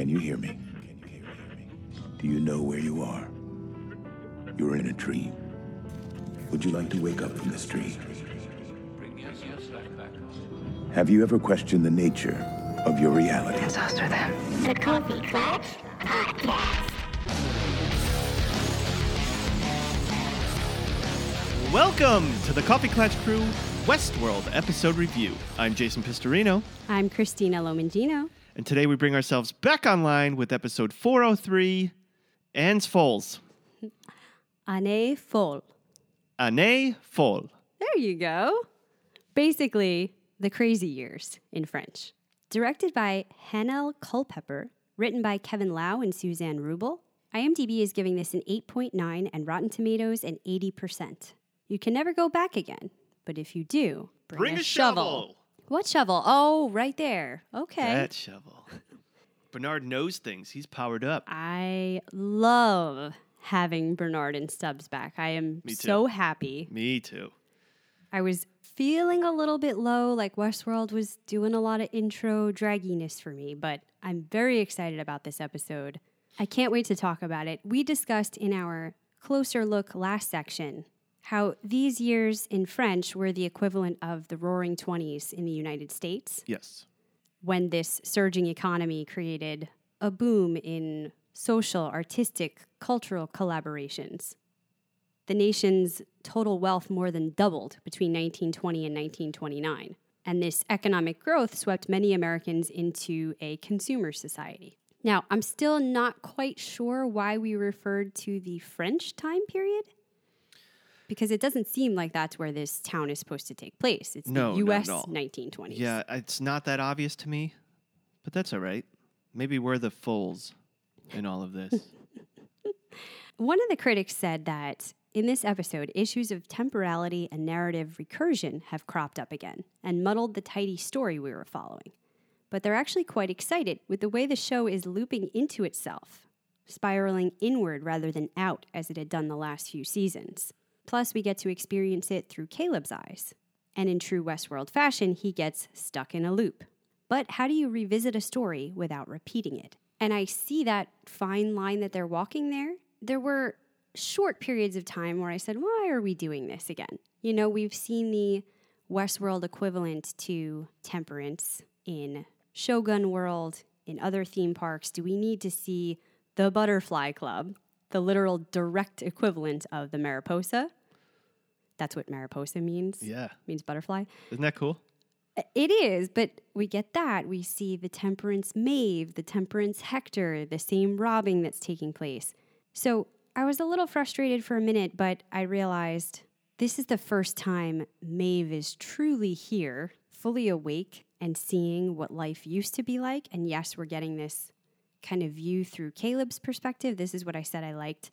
Can you hear me? Do you know where you are? You're in a dream. Would you like to wake up from this dream? Have you ever questioned the nature of your reality? The Coffee Clutch Podcast. Welcome to the Coffee Clutch Crew Westworld episode review. I'm Jason Pistorino, I'm Christina Lomangino. And today we bring ourselves back online with episode 403, Anne's Falls. Anne Fall. Anne Fall. There you go. Basically, the crazy years in French. Directed by Hanelle Culpepper, written by Kevin Lau and Suzanne Wrubel. IMDb is giving this an 8.9 and Rotten Tomatoes an 80%. You can never go back again, but if you do, bring, What shovel? Oh, right there. Okay. That shovel. Bernard knows things. He's powered up. I love having Bernard and Stubbs back. I am Me too. so happy. Me too. I was feeling a little bit low, like Westworld was doing a lot of intro dragginess for me, but I'm very excited about this episode. I can't wait to talk about it. We discussed in our closer look last section how these years in French were the equivalent of the roaring 20s in the United States Yes. when this surging economy created a boom in social, artistic, cultural collaborations. The nation's total wealth more than doubled between 1920 and 1929. And this economic growth swept many Americans into a consumer society. Now, I'm still not quite sure why we referred to the French time period because it doesn't seem like that's where this town is supposed to take place. It's No, the US at 1920s. Yeah, it's not that obvious to me, but that's all right. Maybe we're the fools in all of this. One of the critics said that in this episode, issues of temporality and narrative recursion have cropped up again and muddled the tidy story we were following. But they're actually quite excited with the way the show is looping into itself, spiraling inward rather than out as it had done the last few seasons. Plus, we get to experience it through Caleb's eyes. And in true Westworld fashion, he gets stuck in a loop. But how do you revisit a story without repeating it? And I see that fine line that they're walking there. There were short periods of time where I said, why are we doing this again? You know, we've seen the Westworld equivalent to Temperance in Shogun World, in other theme parks. Do we need to see the Butterfly Club, the literal direct equivalent of the Mariposa? That's what Mariposa means. Yeah. Means butterfly. Isn't that cool? It is, but we get that. We see the Temperance Maeve, the Temperance Hector, the same robbing that's taking place. So I was a little frustrated for a minute, but I realized this is the first time Maeve is truly here, fully awake, and seeing what life used to be like. And yes, we're getting this kind of view through Caleb's perspective. This is what I said I liked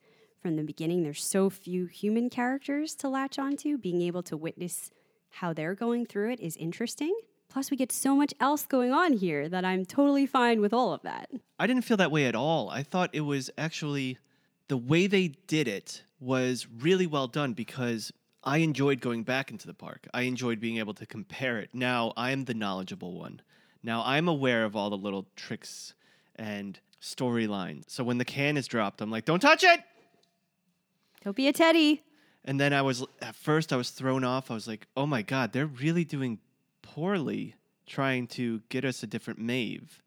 from the beginning. There's so few human characters to latch onto. Being able to witness how they're going through it is interesting. Plus, we get so much else going on here that I'm totally fine with all of that. I didn't feel that way at all. I thought it was actually the way they did it was really well done because I enjoyed going back into the park. I enjoyed being able to compare it. Now I'm the knowledgeable one. Now I'm aware of all the little tricks and storylines. So when the can is dropped, I'm like, don't touch it. Don't be a teddy. And then I was at first I was thrown off. I was like, "Oh my god, they're really doing poorly trying to get us a different Maeve."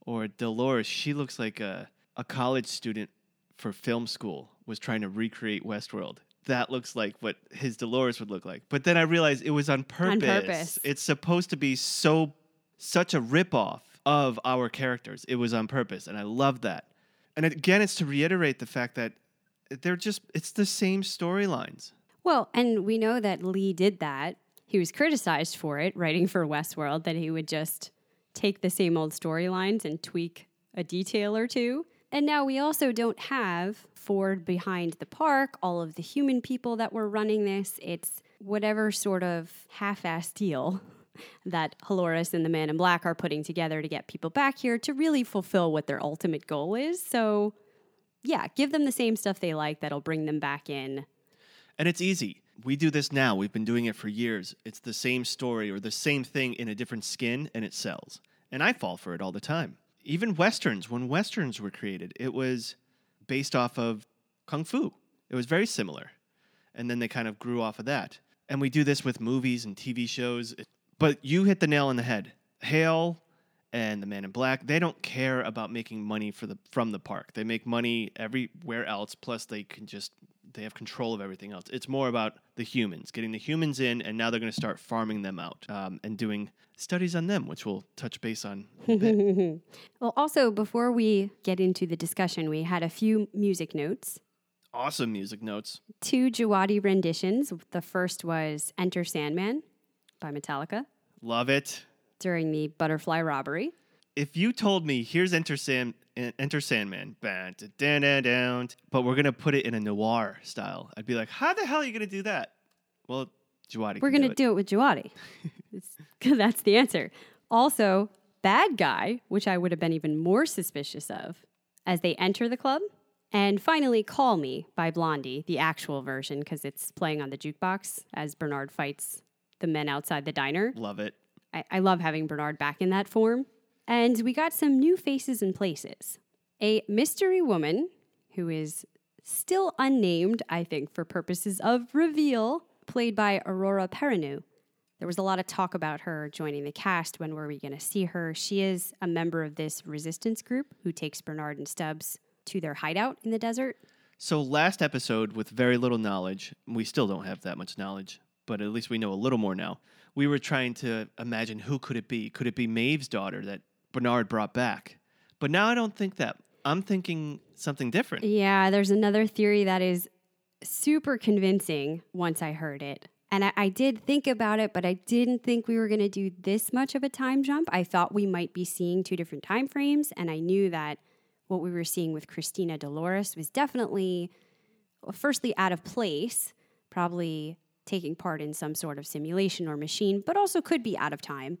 Or Dolores, she looks like a a college student for film school was trying to recreate Westworld. That looks like what his Dolores would look like. But then I realized it was on purpose. On purpose. It's supposed to be so such a ripoff of our characters. It was on purpose, and I love that. And again, it's to reiterate the fact that they're just it's the same storylines. Well, and we know that Lee did that. He was criticized for it, writing for Westworld, that he would just take the same old storylines and tweak a detail or two. And now we also don't have Ford behind the park, all of the human people that were running this. It's whatever sort of half assed deal that Halores and the Man in Black are putting together to get people back here to really fulfill what their ultimate goal is. So, yeah, give them the same stuff they like that'll bring them back in. And it's easy. We do this now. We've been doing it for years. It's the same story or the same thing in a different skin and it sells. And I fall for it all the time. even westerns, when westerns were created, it was based off of kung fu. It was very similar. And then they kind of grew off of that. And we do this with movies and TV shows. But you hit the nail on the head. Hale and the Man in Black, they don't care about making money for the from the park. They make money everywhere else. Plus, they can just they have control of everything else. It's more about the humans, getting the humans in, and now they're going to start farming them out um, and doing studies on them, which we'll touch base on. a bit. Well, also, before we get into the discussion, we had a few music notes. awesome music notes. Two Djawadi renditions. The first was Enter Sandman by Metallica Love it. During the butterfly robbery. If you told me here's Enter Sam, Enter Sandman, but we're gonna put it in a noir style, I'd be like, how the hell are you gonna do that? Well, Djawadi. We're going to it. do it with Djawadi. That's the answer. Also, Bad Guy, which I would have been even more suspicious of as they enter the club. And finally, Call Me by Blondie, the actual version, because it's playing on the jukebox as Bernard fights the men outside the diner. Love it. I, I love having Bernard back in that form. And we got some new faces and places. A mystery woman who is still unnamed, I think, for purposes of reveal, played by Aurora Perrineau. There was a lot of talk about her joining the cast. When were we going to see her? She is a member of this resistance group who takes Bernard and Stubbs to their hideout in the desert. So last episode, with very little knowledge, we still don't have that much knowledge, but at least we know a little more now. We were trying to imagine who could it be? Could it be Maeve's daughter that Bernard brought back? But now I don't think that. I'm thinking something different. Yeah, there's another theory that is super convincing once I heard it. And I, I did think about it, but I didn't think we were going to do this much of a time jump. I thought we might be seeing two different time frames, and I knew that what we were seeing with Christina Dolores was definitely, well, firstly, out of place, probably taking part in some sort of simulation or machine, but also could be out of time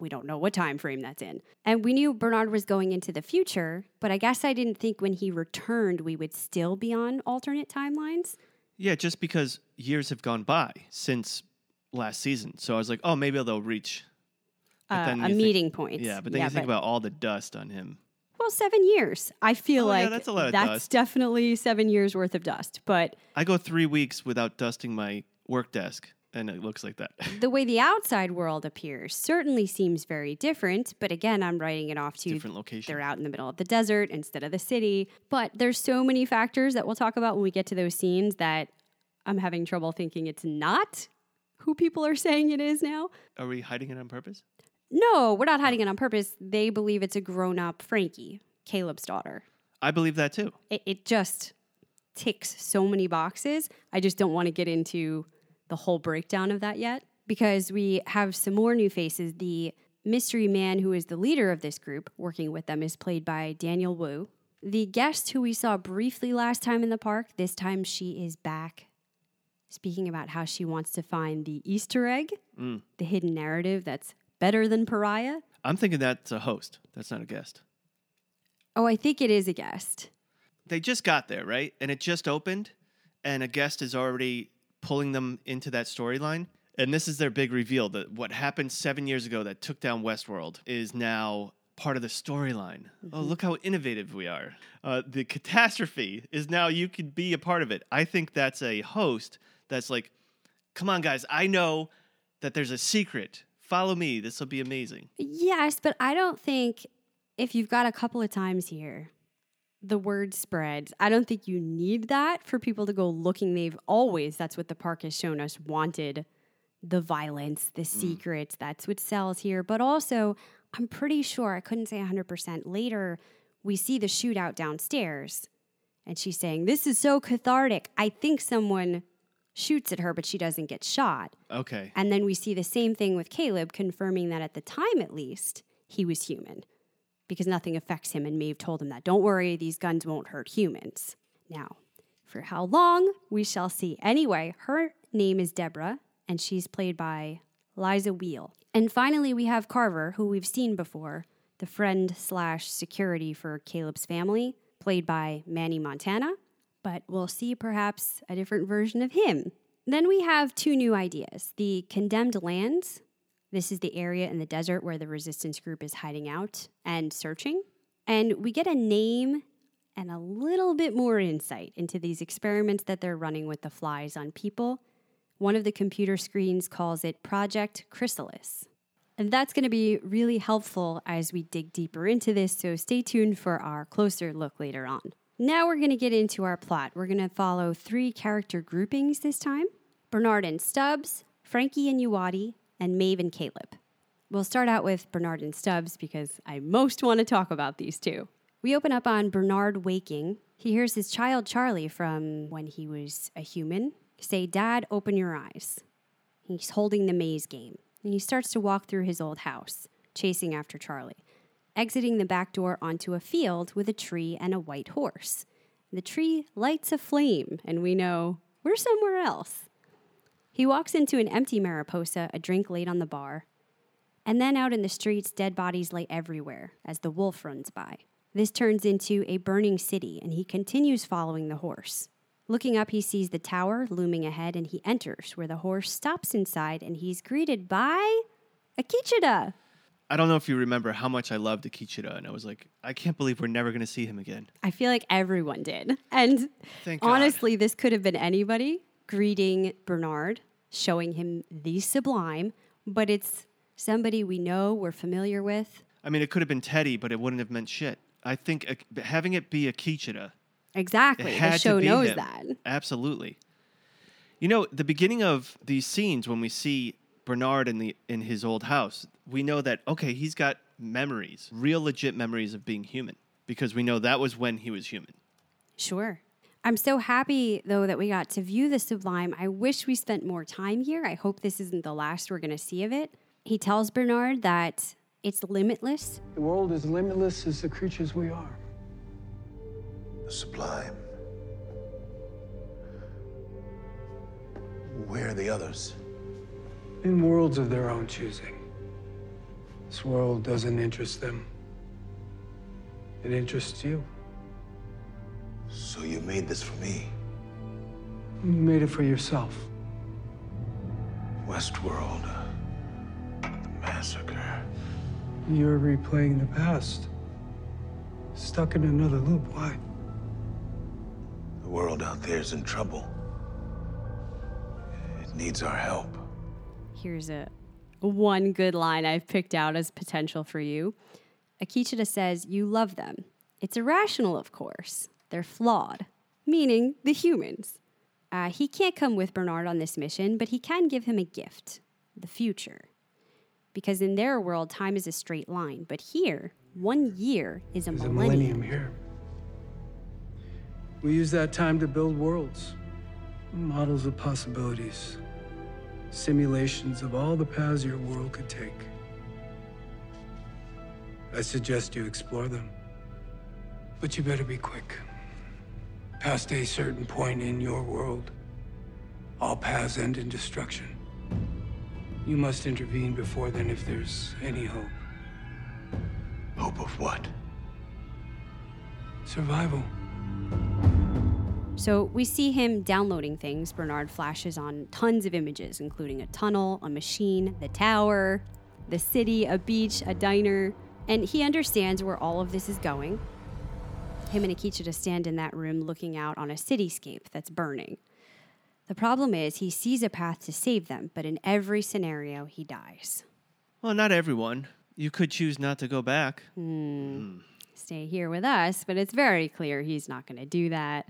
we don't know what time frame that's in. And we knew Bernard was going into the future, but I guess I didn't think when he returned we would still be on alternate timelines. Yeah, just because years have gone by since last season. So I was like, oh, maybe they'll reach Uh, a think- meeting point. Yeah, but then you think about all the dust on him. Well, seven years. I feel Oh, yeah, like that's a lot that's definitely seven years worth of dust. But I go three weeks without dusting my work desk, and it looks like that. the way the outside world appears certainly seems very different. But again, I'm writing it off to Different location. They're out in the middle of the desert instead of the city. But there's so many factors that we'll talk about when we get to those scenes that I'm having trouble thinking it's not who people are saying it is now. Are we hiding it on purpose? No, we're not hiding it on purpose. They believe it's a grown up Frankie, Caleb's daughter. I believe that too. It, it just ticks so many boxes. I just don't want to get into the whole breakdown of that yet because we have some more new faces. The mystery man who is the leader of this group working with them is played by Daniel Wu. The guest who we saw briefly last time in the park, this time she is back speaking about how she wants to find the Easter egg, mm. the hidden narrative that's better than Pariah. I'm thinking that's a host. That's not a guest. Oh, I think it is a guest. They just got there, right? And it just opened, and a guest is already pulling them into that storyline. And this is their big reveal that what happened seven years ago that took down Westworld is now part of the storyline. Oh, look how innovative we are. Uh, the catastrophe is now you could be a part of it. I think that's a host that's like, come on, guys, I know that there's a secret. Follow me. This will be amazing. Yes, but I don't think if you've got a couple of times here, the word spreads. I don't think you need that for people to go looking. They've always, that's what the park has shown us, wanted the violence, the mm. secrets. That's what sells here. But also, I'm pretty sure, I couldn't say 100% later, we see the shootout downstairs. And she's saying, This is so cathartic. I think someone shoots at her, but she doesn't get shot. Okay. And then we see the same thing with Caleb, confirming that at the time, at least, he was human because nothing affects him. And Maeve told him that. Don't worry, these guns won't hurt humans. Now, for how long, we shall see. Anyway, her name is Deborah, and she's played by Liza Wheel. And finally, we have Carver, who we've seen before, the friend slash security for Caleb's family, played by Manny Montana. But we'll see perhaps a different version of him. Then we have two new ideas the condemned lands, This is the area in the desert where the resistance group is hiding out and searching. And we get a name and a little bit more insight into these experiments that they're running with the flies on people. One of the computer screens calls it Project Chrysalis. And that's going to be really helpful as we dig deeper into this, so stay tuned for our closer look later on. Now we're going to get into our plot. We're going to follow three character groupings this time Bernard and Stubbs, Frankie and Uwade, and Maeve and Caleb. We'll start out with Bernard and Stubbs because I most want to talk about these two. We open up on Bernard waking. He hears his child Charlie from when he was a human say, Dad, open your eyes. He's holding the maze game, and he starts to walk through his old house, chasing after Charlie, exiting the back door onto a field with a tree and a white horse. The tree lights a flame, and we know we're somewhere else. He walks into an empty Mariposa, a drink laid on the bar, and then out in the streets, dead bodies lay everywhere as the wolf runs by. This turns into a burning city, and he continues following the horse. Looking up, he sees the tower looming ahead, and he enters, where the horse stops inside, and he's greeted by Akecheta. I don't know if you remember how much I loved Akecheta, and I was like, I can't believe we're never going to see him again. I feel like everyone did. And honestly, this could have been anybody greeting Bernard, showing him the sublime, but it's somebody we know, we're familiar with. I mean, it could have been Teddy, but it wouldn't have meant shit. I think uh, having it be Akecheta, it Exactly. The show knows him. that. Absolutely. You know, the beginning of these scenes when we see Bernard in the in his old house, we know that okay, he's got memories, real legit memories of being human because we know that was when he was human. Sure. I'm so happy, though, that we got to view the sublime. I wish we spent more time here. I hope this isn't the last we're going to see of it. He tells Bernard that it's limitless. The world is limitless as the creatures we are. The sublime. Where are the others? In worlds of their own choosing. This world doesn't interest them. It interests you. So you made this for me. You made it for yourself. Westworld. Uh, the massacre. You're replaying the past. Stuck in another loop. Why? The world out there is in trouble. It needs our help. Here's a one good line I've picked out as potential for you. Akecheta says, You love them. It's irrational, of course. They're flawed, meaning the humans. Uh, he can't come with Bernard on this mission, but he can give him a gift the future. Because in their world, time is a straight line, but here, one year is a There's a millennium. millennium here. We use that time to build worlds, models of possibilities, simulations of all the paths your world could take. I suggest you explore them. But you better be quick. Past a certain point in your world, all paths end in destruction. You must intervene before then if there's any hope. Hope of what? Survival. So we see him downloading things. Bernard flashes on tons of images, including a tunnel, a machine, the tower, the city, a beach, a diner. And he understands where all of this is going. Him and Akecheta stand in that room looking out on a cityscape that's burning. The problem is he sees a path to save them, but in every scenario, he dies. Well, not everyone. You could choose not to go back. Hmm. Hmm. Stay here with us, but it's very clear he's not going to do that.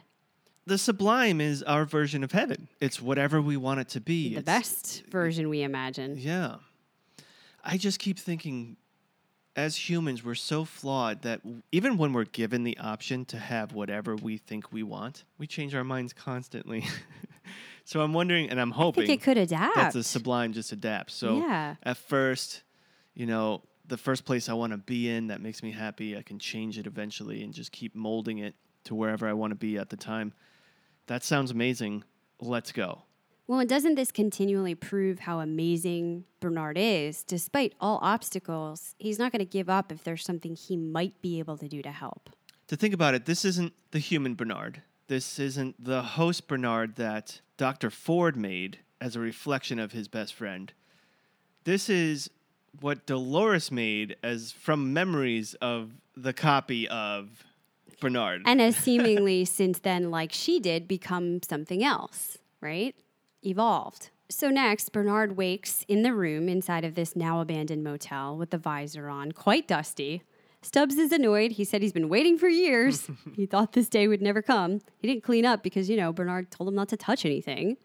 The sublime is our version of heaven. It's whatever we want it to be. The It's- best version we imagine. Yeah. I just keep thinking, as humans, we're so flawed that even when we're given the option to have whatever we think we want, we change our minds constantly. so I'm wondering, and I'm I hoping think it could adapt. that the sublime just adapts. So Yeah. at first, you know, the first place I want to be in that makes me happy, I can change it eventually and just keep molding it to wherever I want to be at the time. That sounds amazing. Let's go. Well, and doesn't this continually prove how amazing Bernard is? Despite all obstacles, he's not going to give up if there's something he might be able to do to help. to think about it, this isn't the human Bernard. This isn't the host Bernard that Dr. Ford made as a reflection of his best friend. This is what Dolores made as from memories of the copy of Bernard. And has seemingly since then, like she did, become something else, right? Evolved. So next, Bernard wakes in the room inside of this now abandoned motel with the visor on, quite dusty. Stubbs is annoyed. He said he's been waiting for years. he thought this day would never come. He didn't clean up because, you know, Bernard told him not to touch anything.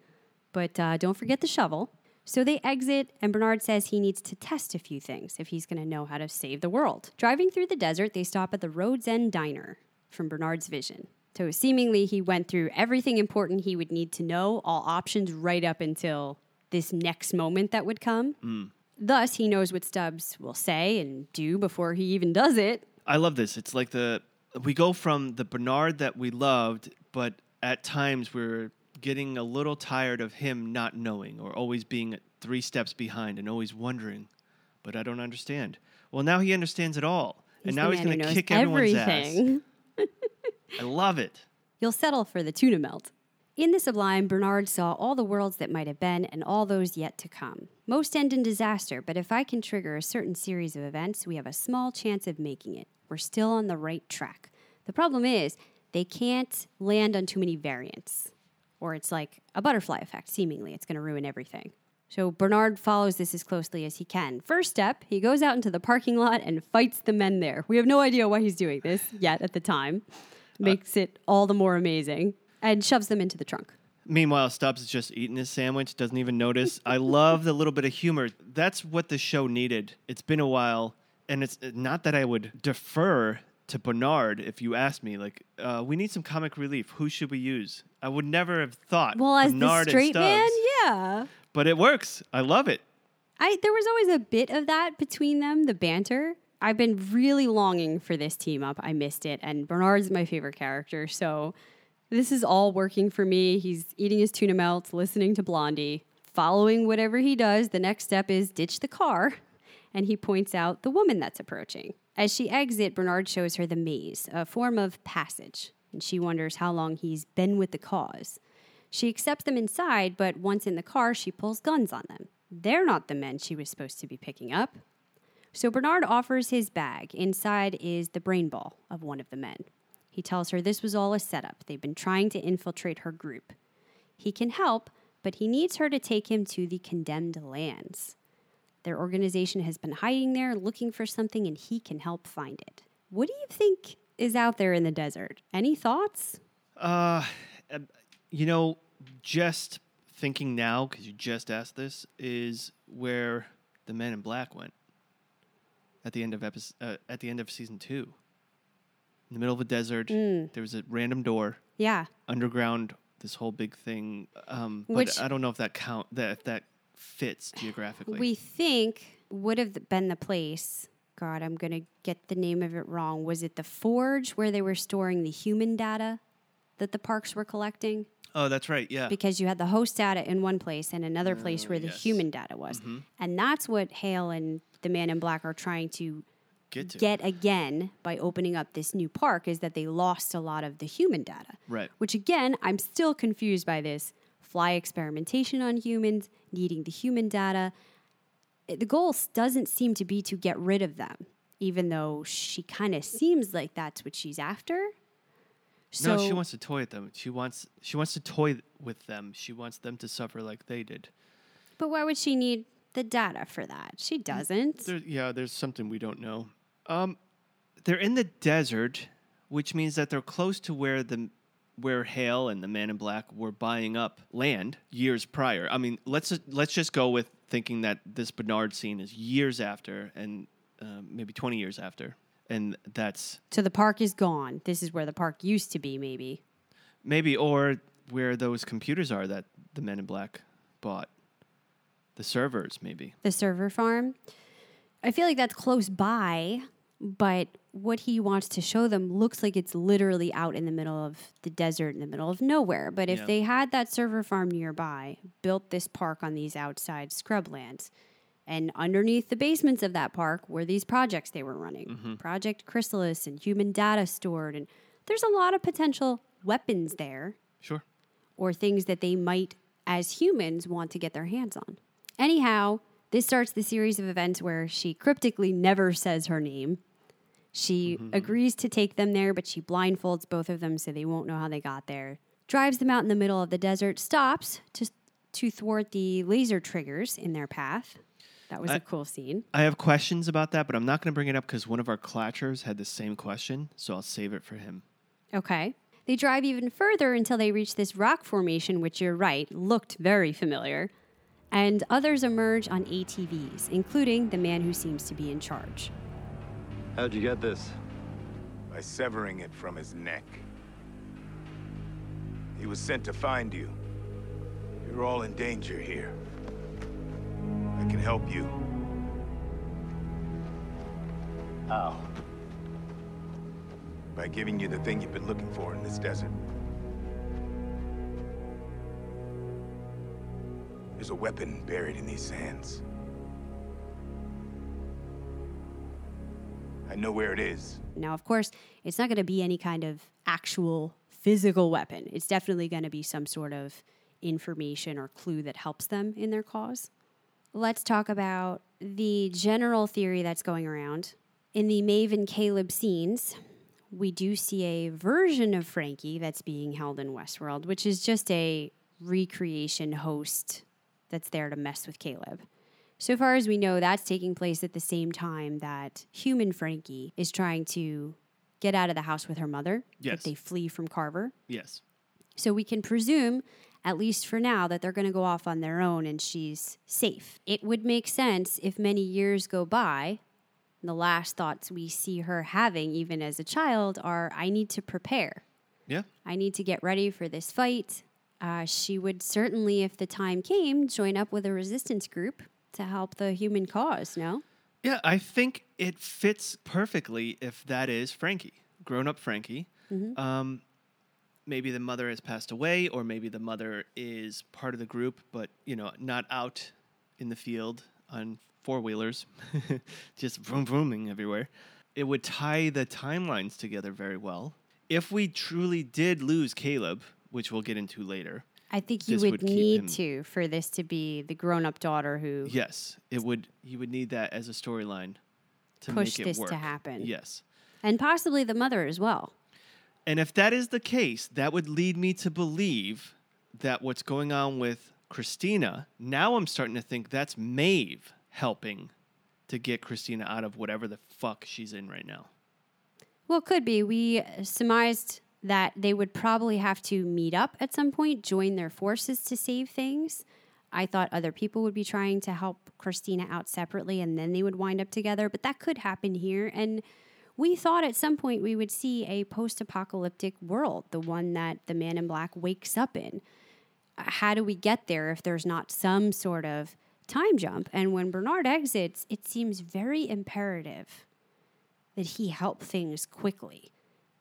But uh, don't forget the shovel. So they exit, and Bernard says he needs to test a few things if he's going to know how to save the world. Driving through the desert, they stop at the Road's End Diner from Bernard's vision. So seemingly, he went through everything important he would need to know, all options right up until this next moment that would come. Mm. Thus, he knows what Stubbs will say and do before he even does it. I love this. It's like the we go from the Bernard that we loved, but at times we're getting a little tired of him not knowing or always being three steps behind and always wondering, but I don't understand. Well, now he understands it all. He's and now he's going to kick everyone's everything. ass. I love it. You'll settle for the tuna melt. In the sublime, Bernard saw all the worlds that might have been and all those yet to come. Most end in disaster, but if I can trigger a certain series of events, we have a small chance of making it. We're still on the right track. The problem is, they can't land on too many variants. Or it's like a butterfly effect, seemingly. It's going to ruin everything. So Bernard follows this as closely as he can. First step, he goes out into the parking lot and fights the men there. We have no idea why he's doing this yet at the time. Makes it all the more amazing. And shoves them into the trunk. Meanwhile, Stubbs is just eating his sandwich, doesn't even notice. I love the little bit of humor. That's what the show needed. It's been a while, and it's not that I would defer to Bernard if you asked me, like, uh, we need some comic relief. Who should we use? I would never have thought Well, as Bernard the straight and man, Stubbs, yeah. but it works. I love it. I there was always a bit of that between them, the banter. I've been really longing for this team up. I missed it, and Bernard's my favorite character, so this is all working for me. He's eating his tuna melts, listening to Blondie, following whatever he does. The next step is ditch the car, and he points out the woman that's approaching. As she exits, Bernard shows her the maze, a form of passage, and she wonders how long he's been with the cause. She accepts them inside, but once in the car, she pulls guns on them. They're not the men she was supposed to be picking up. So Bernard offers his bag. Inside is the brain ball of one of the men. He tells her this was all a setup. They've been trying to infiltrate her group. He can help, but he needs her to take him to the condemned lands. Their organization has been hiding there looking for something, and he can help find it. What do you think is out there in the desert? Any thoughts? Uh, you know, just thinking now because you just asked this is where the Men in Black went at the end of episode uh, at the end of season two. In the middle of a desert, Mm. there was a random door Yeah. underground. This whole big thing, um, but Which- I don't know if that count that if that fits geographically. We think would have been the place. God, I'm going to get the name of it wrong. Was it the Forge where they were storing the human data that the parks were collecting? oh, that's right. Yeah, Because you had the host data in one place and another Oh, place where the yes. human data was. Mm-hmm. And that's what Hale and the Man in Black are trying to get to get again by opening up this new park is that they lost a lot of the human data. Right. Which again, I'm still confused by this fly experimentation on humans, needing the human data. The goal doesn't seem to be to get rid of them, even though she kind of seems like that's what she's after. So no, she wants to toy with them. She wants she wants to toy with them. She wants them to suffer like they did. but why would she need the data for that? She doesn't. There, yeah, there's something we don't know. Um, they're in the desert, which means that they're close to where the where Hale and the Man in Black were buying up land years prior. I mean, let's let's just go with thinking that this Bernard scene is years after, and uh, maybe 20 years after, and that's So the park is gone. This is where the park used to be, maybe. maybe or where those computers are that the Men in Black bought. The servers, maybe. the server farm. I feel like that's close by, but what he wants to show them looks like it's literally out in the middle of the desert, in the middle of nowhere. But if Yeah. they had that server farm nearby, built this park on these outside scrublands, and underneath the basements of that park were these projects they were running mm-hmm. Project Chrysalis and human data stored. And there's a lot of potential weapons there Sure. or things that they might, as humans, want to get their hands on. Anyhow, This starts the series of events where she cryptically never says her name. She mm-hmm. agrees to take them there, but she blindfolds both of them so they won't know how they got there. Drives them out in the middle of the desert, stops to, to thwart the laser triggers in their path. That was a I- cool scene. I have questions about that, but I'm not going to bring it up because one of our clatchers had the same question, so I'll save it for him. Okay. They drive even further until they reach this rock formation, which you're right, looked very familiar. And others emerge on ATVs, including the man who seems to be in charge. How'd you get this? by severing it from his neck. He was sent to find you. You're all in danger here. I can help you. How? by giving you the thing you've been looking for in this desert. A weapon buried in these sands. I know where it is. Now, of course, it's not going to be any kind of actual physical weapon. It's definitely going to be some sort of information or clue that helps them in their cause. Let's talk about the general theory that's going around. In the Maeve and Caleb scenes, we do see a version of Frankie that's being held in Westworld, which is just a recreation host that's there to mess with Caleb. So far as we know, that's taking place at the same time that human Frankie is trying to get out of the house with her mother. Yes. That they flee from Carver. Yes. So we can presume, at least for now, that they're going to go off on their own and she's safe. It would make sense if many years go by. The last thoughts we see her having, even as a child, are I need to prepare. Yeah. I need to get ready for this fight. Uh, she would certainly, if the time came, join up with a resistance group to help the human cause, no? Yeah, I think it fits perfectly if that is Frankie, grown up Frankie. Um, maybe the mother has passed away, or maybe the mother is part of the group, but you know, not out in the field on four wheelers, just vroom vrooming everywhere. It would tie the timelines together very well. If we truly did lose Caleb, which we'll get into later, I think you would, would need him- to for this to be the grown up daughter who yes, it would. You would need that as a storyline to Push make it this to happen. Yes. and possibly the mother as well. And if that is the case, that would lead me to believe that what's going on with Christina, now I'm starting to think that's Maeve helping to get Christina out of whatever the fuck she's in right now. Well, it could be. We surmised that they would probably have to meet up at some point, join their forces to save things. I thought other people would be trying to help Christina out separately and then they would wind up together, but that could happen here. And we thought at some point we would see a post apocalyptic world, the one that the man in black wakes up in. How do we get there if there's not some sort of time jump? And when Bernard exits, it seems very imperative that he help things quickly.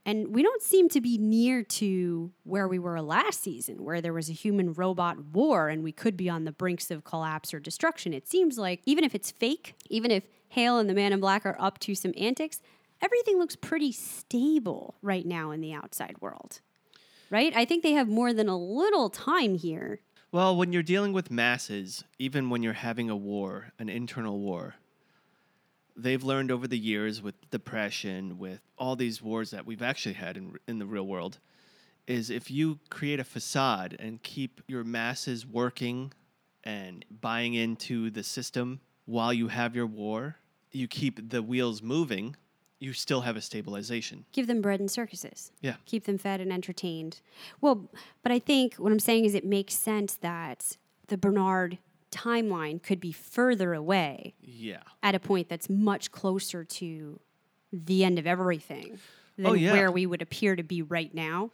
And we don't seem to be near to where we were last season, where there was a human robot war and we could be on the brinks of collapse or destruction. It seems like even if it's fake, even if Hale and the Man in Black are up to some antics, everything looks pretty stable right now in the outside world. Right? I think they have more than a little time here. Well, when you're dealing with masses, even when you're having a war, an internal war, they've learned over the years with depression, with all these wars that we've actually had in, in the real world, is if you create a facade and keep your masses working and buying into the system while you have your war, you keep the wheels moving, you still have a stabilization. Give them bread and circuses. Yeah. keep them fed and entertained. Well, but I think what I'm saying is it makes sense that the Bernard timeline could be further away Yeah. at a point that's much closer to the end of everything than Oh, yeah. where we would appear to be right now.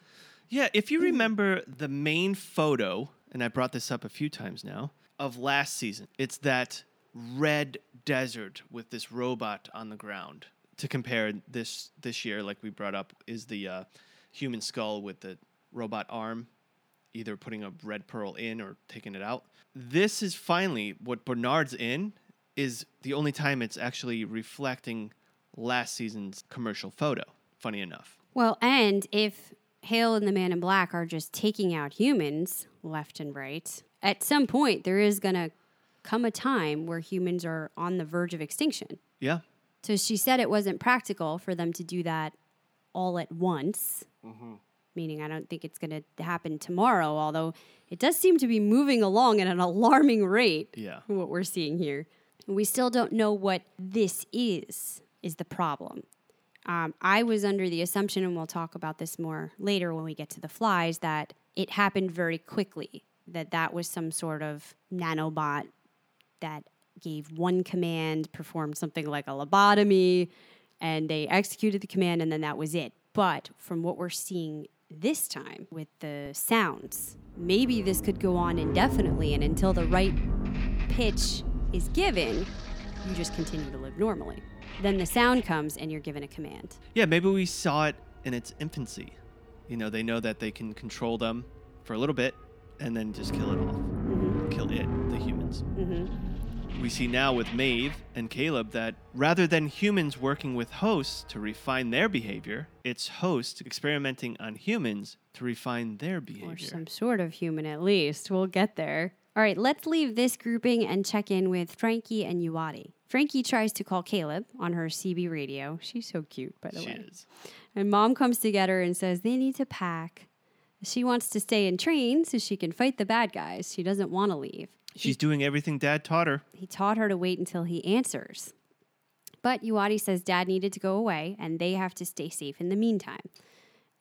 Yeah, if you remember the main photo, and I brought this up a few times now, of last season, it's that red desert with this robot on the ground. To compare this this year, like we brought up, is the uh, human skull with the robot arm, either putting a red pearl in or taking it out. This is finally what Bernard's in is the only time it's actually reflecting last season's commercial photo. Funny enough. Well, and if Hale and the Man in Black are just taking out humans left and right, at some point there is going to come a time where humans are on the verge of extinction. Yeah. So she said it wasn't practical for them to do that all at once. Mm-hmm. Meaning, I don't think it's going to happen tomorrow, although it does seem to be moving along at an alarming rate. Yeah. What we're seeing here. We still don't know what this is, is the problem. Um, I was under the assumption, and we'll talk about this more later when we get to the flies, that it happened very quickly, that that was some sort of nanobot that gave one command, performed something like a lobotomy, and they executed the command, and then that was it. But from what we're seeing this time with the sounds, maybe this could go on indefinitely, and until the right pitch is given, you just continue to live normally. Then the sound comes, and you're given a command. Yeah, maybe we saw it in its infancy. You know, they know that they can control them for a little bit and then just kill it off. Mm-hmm. Kill it, the humans. Mm-hmm. We see now with Maeve and Caleb that rather than humans working with hosts to refine their behavior, it's hosts experimenting on humans to refine their behavior. or some sort of human at least. We'll get there. All right, let's leave this grouping and check in with Frankie and Uwade. Frankie tries to call Caleb on her CB radio. She's so cute, by the She way. is. And mom comes to get her and says they need to pack. She wants to stay and train so she can fight the bad guys. She doesn't want to leave. She's doing everything dad taught her. He taught her to wait until he answers. But Uwade says dad needed to go away and they have to stay safe in the meantime.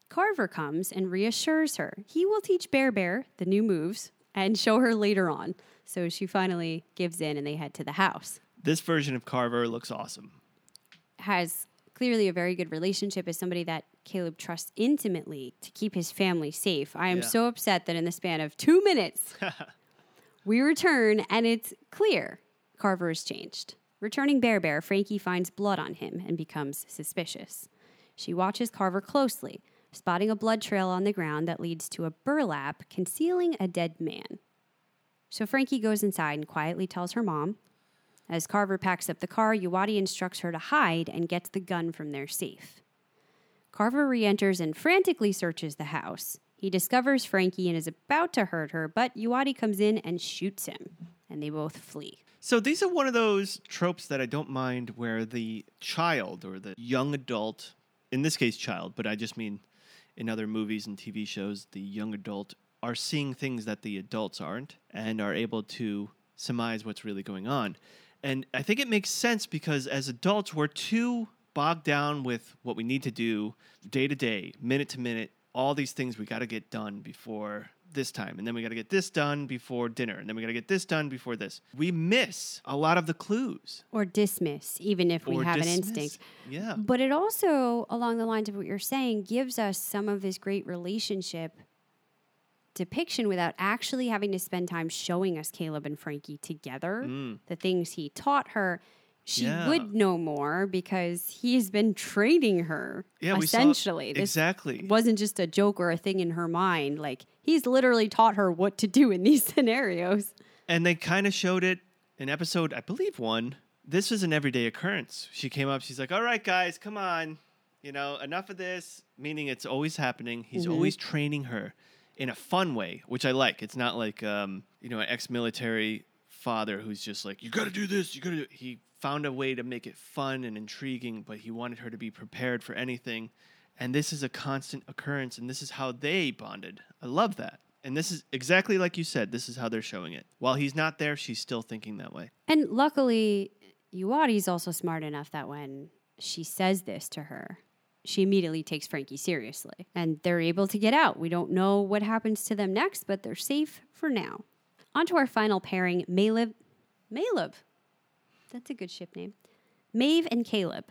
Carver comes and reassures her. He will teach Bear Bear the new moves and show her later on. So she finally gives in and they head to the house. This version of Carver looks awesome. Has clearly a very good relationship as somebody that Caleb trusts intimately to keep his family safe. I am Yeah. so upset that in the span of two minutes, we return and it's clear Carver has changed. Returning Bear Bear, Frankie finds blood on him and becomes suspicious. She watches Carver closely, spotting a blood trail on the ground that leads to a burlap concealing a dead man. So Frankie goes inside and quietly tells her mom. As Carver packs up the car, Uwade instructs her to hide and gets the gun from their safe. Carver re enters and frantically searches the house. He discovers Frankie and is about to hurt her, but Uwade comes in and shoots him, and they both flee. So these are one of those tropes that I don't mind where the child or the young adult, in this case child, but I just mean in other movies and TV shows, the young adult are seeing things that the adults aren't and are able to surmise what's really going on. And I think it makes sense because as adults, we're too bogged down with what we need to do day to day, minute to minute, all these things we got to get done before this time. And then we got to get this done before dinner. And then we got to get this done before this. We miss a lot of the clues. Or dismiss, even if we or have dismiss. an instinct. Yeah. But it also, along the lines of what you're saying, gives us some of his great relationship depiction without actually having to spend time showing us Caleb and Frankie together, mm. the things he taught her. She. Yeah. would know more because he's been training her. Yeah, we saw- essentially. This exactly. wasn't just a joke or a thing in her mind. Like he's literally taught her what to do in these scenarios. And they kind of showed it in episode, I believe, one. This was an everyday occurrence. She came up, she's like, All right, guys, come on. You know, enough of this, meaning it's always happening. He's always training her in a fun way, which I like. It's not like, um, you know, an ex military father who's just like, You got to do this, you got to do He found a way to make it fun and intriguing, but he wanted her to be prepared for anything. And this is a constant occurrence, and this is how they bonded. I love that. And this is exactly like you said, this is how they're showing it. While he's not there, she's still thinking that way. And luckily, Uwade's also smart enough that when she says this to her, she immediately takes Frankie seriously. And they're able to get out. We don't know what happens to them next, but they're safe for now. On to our final pairing, Maleb. Maleb. That's a good ship name. Maeve and Caleb.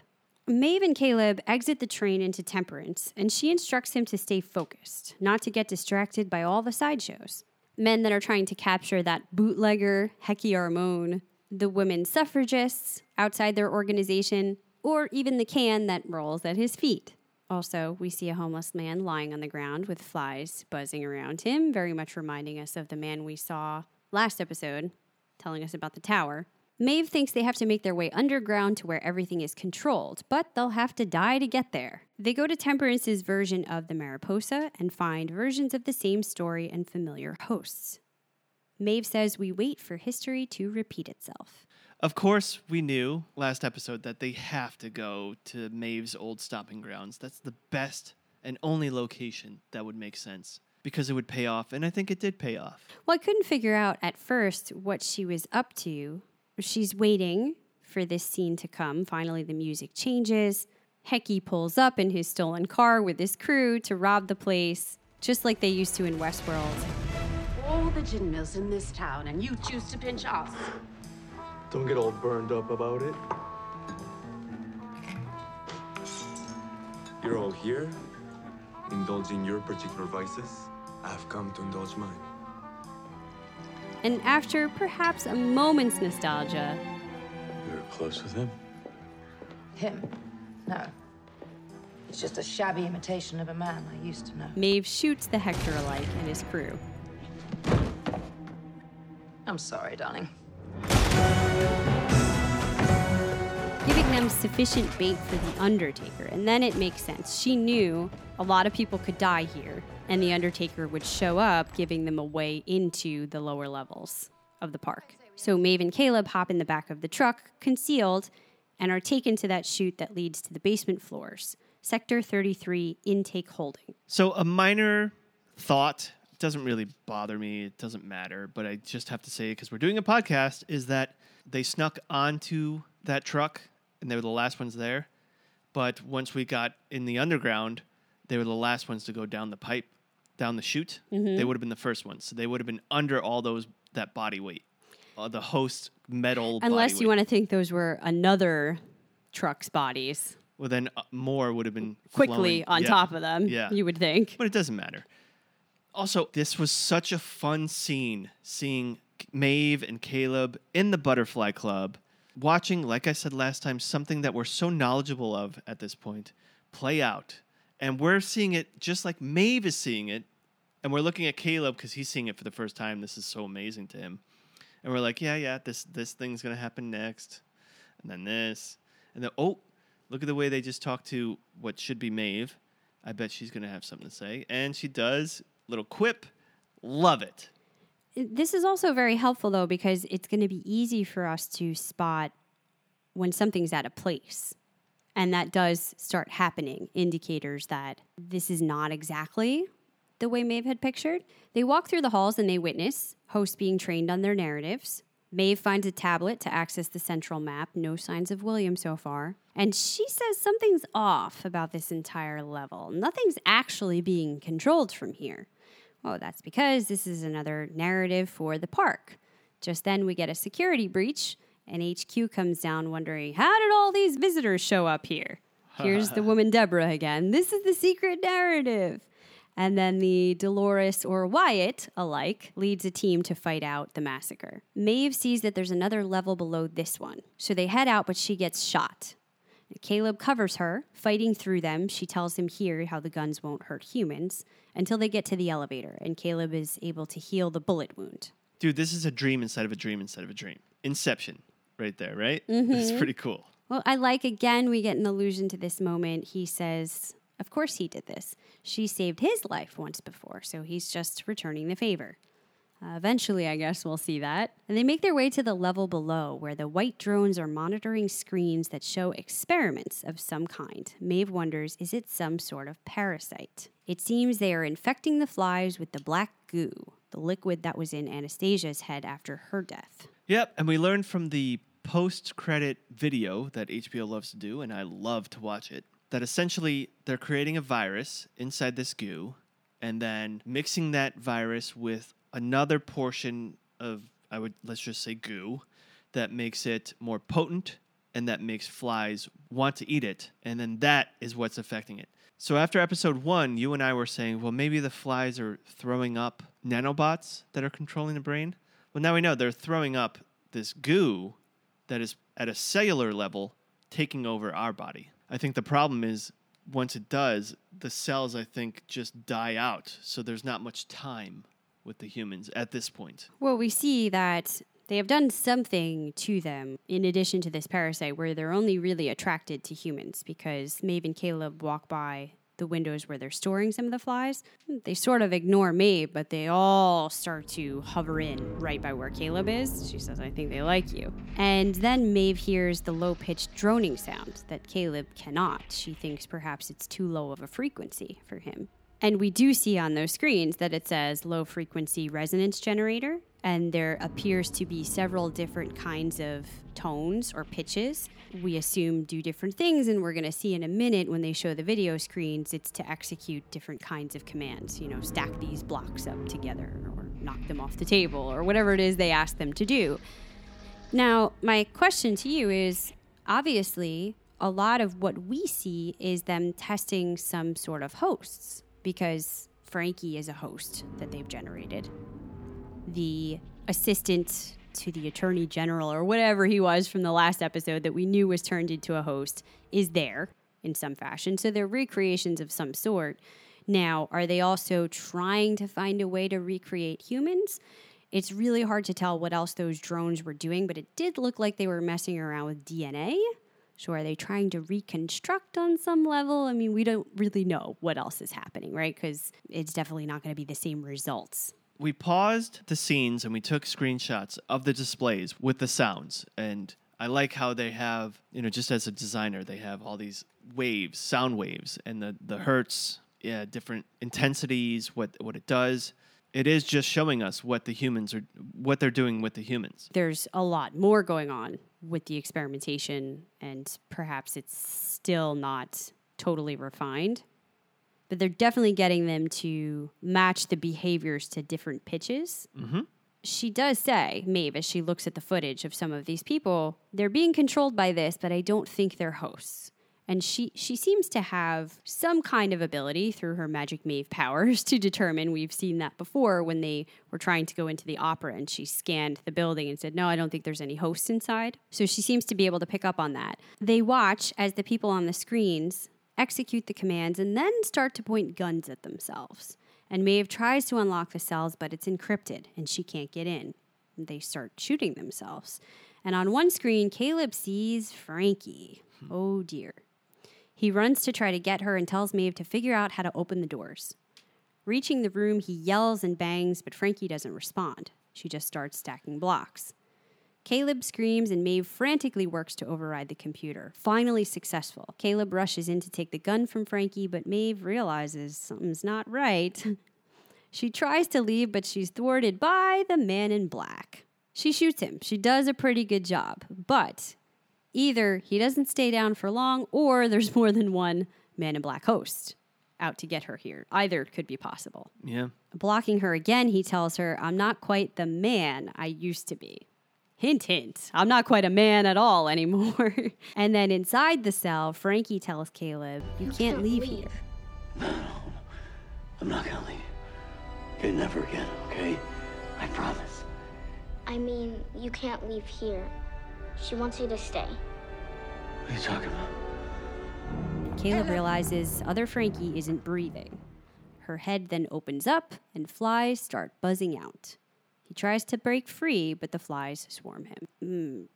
Maeve and Caleb exit the train into Temperance, and she instructs him to stay focused, not to get distracted by all the sideshows. Men that are trying to capture that bootlegger, Hecky Armone, the women suffragists outside their organization, or even the can that rolls at his feet. Also, we see a homeless man lying on the ground with flies buzzing around him, very much reminding us of the man we saw last episode, telling us about the tower. Maeve thinks they have to make their way underground to where everything is controlled, but they'll have to die to get there. They go to Temperance's version of the Mariposa and find versions of the same story and familiar hosts. Maeve says we wait for history to repeat itself. Of course, we knew last episode that they have to go to Maeve's old stomping grounds. That's the best and only location that would make sense because it would pay off, and I think it did pay off. Well, I couldn't figure out at first what she was up to. She's waiting for this scene to come. Finally, the music changes. Hecky pulls up in his stolen car with his crew to rob the place, just like they used to in Westworld. All the gin mills in this town, and you choose to pinch us. Don't get all burned up about it. You're all here, indulging your particular vices. I've come to indulge mine. And after perhaps a moment's nostalgia, You're close with him? Him? No. He's just a shabby imitation of a man I used to know. Maeve shoots the Hector alike and his crew. I'm sorry, darling. Them sufficient bait for the Undertaker. And then it makes sense. She knew a lot of people could die here, and the Undertaker would show up, giving them a way into the lower levels of the park. So Maeve and Caleb hop in the back of the truck, concealed, and are taken to that chute that leads to the basement floors. Sector 33 intake holding. So a minor thought doesn't really bother me. It doesn't matter, but I just have to say because we're doing a podcast is that they snuck onto that truck and they were the last ones there. But once we got in the underground, they were the last ones to go down the pipe, down the chute. They would have been the first ones. So they would have been under all those that body weight, uh, the host metal. Unless you want to think those were another truck's bodies Well, then uh, more would have been quickly flowing. on Yeah. top of them, Yeah. you would think. but it doesn't matter. Also, this was such a fun scene seeing Maeve and Caleb in the Butterfly Club, watching, like I said last time, something that we're so knowledgeable of at this point play out. And we're seeing it just like Maeve is seeing it. And we're looking at Caleb because he's seeing it for the first time. This is so amazing to him. And we're like, yeah, yeah, this this thing's gonna happen next. And then this. And then oh, look at the way they just talked to what should be Maeve. I bet she's gonna have something to say. And she does. Little quip. Love it. This is also very helpful though because it's going to be easy for us to spot when something's out of place. And that does start happening, indicators that this is not exactly the way Maeve had pictured. They walk through the halls and they witness hosts being trained on their narratives. Maeve finds a tablet to access the central map. No signs of William so far. And she says something's off about this entire level. Nothing's actually being controlled from here. Oh, that's because this is another narrative for the park. Just then, we get a security breach, and HQ comes down wondering, how did all these visitors show up here? Here's the woman Deborah again. This is the secret narrative. And then the Dolores or Wyatt alike leads a team to fight out the massacre. Maeve sees that there's another level below this one. So they head out, but she gets shot. Caleb covers her, fighting through them. She tells him here how the guns won't hurt humans until they get to the elevator, and Caleb is able to heal the bullet wound. Dude, this is a dream inside of a dream inside of a dream. Inception, right there, right? That's mm-hmm. pretty cool. Well, I like again, we get an allusion to this moment. He says, Of course he did this. She saved his life once before, so he's just returning the favor. Uh, eventually, I guess we'll see that. And they make their way to the level below, where the white drones are monitoring screens that show experiments of some kind. Maeve wonders is it some sort of parasite? It seems they are infecting the flies with the black goo, the liquid that was in Anastasia's head after her death. Yep, and we learned from the post-credit video that HBO loves to do, and I love to watch it, that essentially they're creating a virus inside this goo, and then mixing that virus with another portion of, I would let's just say goo, that makes it more potent and that makes flies want to eat it, and then that is what's affecting it. So after episode one, you and I were saying, well, maybe the flies are throwing up nanobots that are controlling the brain. Well, now we know they're throwing up this goo that is at a cellular level taking over our body. I think the problem is once it does, the cells, I think, just die out. So there's not much time with the humans at this point. Well, we see that they have done something to them in addition to this parasite where they're only really attracted to humans because Maeve and Caleb walk by the windows where they're storing some of the flies. They sort of ignore Maeve, but they all start to hover in right by where Caleb is. She says, I think they like you. And then Maeve hears the low pitched droning sound that Caleb cannot. She thinks perhaps it's too low of a frequency for him. And we do see on those screens that it says low frequency resonance generator, and there appears to be several different kinds of tones or pitches. We assume do different things, and we're going to see in a minute when they show the video screens, it's to execute different kinds of commands. You know, stack these blocks up together, or knock them off the table, or whatever it is they ask them to do. Now, my question to you is obviously, a lot of what we see is them testing some sort of hosts because Frankie is a host that they've generated. The assistant to the attorney general or whatever he was from the last episode that we knew was turned into a host is there in some fashion. So they're recreations of some sort. Now, are they also trying to find a way to recreate humans? It's really hard to tell what else those drones were doing, but it did look like they were messing around with DNA. So are they trying to reconstruct on some level? I mean, we don't really know what else is happening, right? Because it's definitely not going to be the same results. We paused the scenes and we took screenshots of the displays with the sounds. And I like how they have, you know, just as a designer, they have all these waves, sound waves, and the, the hertz, yeah, different intensities, what what it does. It is just showing us what the humans are, what they're doing with the humans. There's a lot more going on with the experimentation, and perhaps it's still not totally refined. But they're definitely getting them to match the behaviors to different pitches. Mm-hmm. She does say, Maeve, as she looks at the footage of some of these people, they're being controlled by this, but I don't think they're hosts. And she, she seems to have some kind of ability through her magic Maeve powers to determine. We've seen that before when they were trying to go into the opera and she scanned the building and said, No, I don't think there's any hosts inside. So she seems to be able to pick up on that. They watch as the people on the screens execute the commands and then start to point guns at themselves. And Maeve tries to unlock the cells, but it's encrypted and she can't get in. They start shooting themselves. And on one screen, Caleb sees Frankie. Hmm. Oh dear. He runs to try to get her and tells Maeve to figure out how to open the doors. Reaching the room, he yells and bangs, but Frankie doesn't respond. She just starts stacking blocks. Caleb screams and Maeve frantically works to override the computer. Finally successful. Caleb rushes in to take the gun from Frankie, but Maeve realizes something's not right. she tries to leave, but she's thwarted by the man in black. She shoots him. She does a pretty good job, but either he doesn't stay down for long or there's more than one man in black host out to get her here. Either could be possible. Yeah. Blocking her again, he tells her, I'm not quite the man I used to be. Hint, hint. I'm not quite a man at all anymore. and then inside the cell, Frankie tells Caleb, You, can't, leave, here. No. I'm not gonna leave. Okay, never again, okay? I promise. I mean, you can't leave here. She wants you to stay. What are you talking about? Caleb realizes other Frankie isn't breathing. Her head then opens up and flies start buzzing out. He tries to break free, but the flies swarm him. Mm.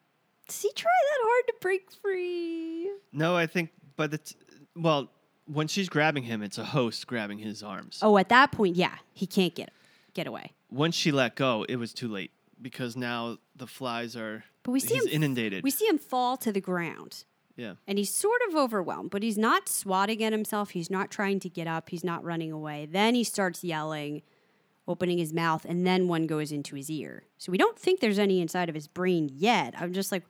Does he try that hard to break free? No, I think, but it's, well, when she's grabbing him, it's a host grabbing his arms. Oh, at that point, yeah, he can't get get away. Once she let go, it was too late because now the flies are. But we see him inundated. We see him fall to the ground. yeah. And he's sort of overwhelmed, but he's not swatting at himself. He's not trying to get up. He's not running away. Then he starts yelling, opening his mouth, and then one goes into his ear. So we don't think there's any inside of his brain yet. I'm just like,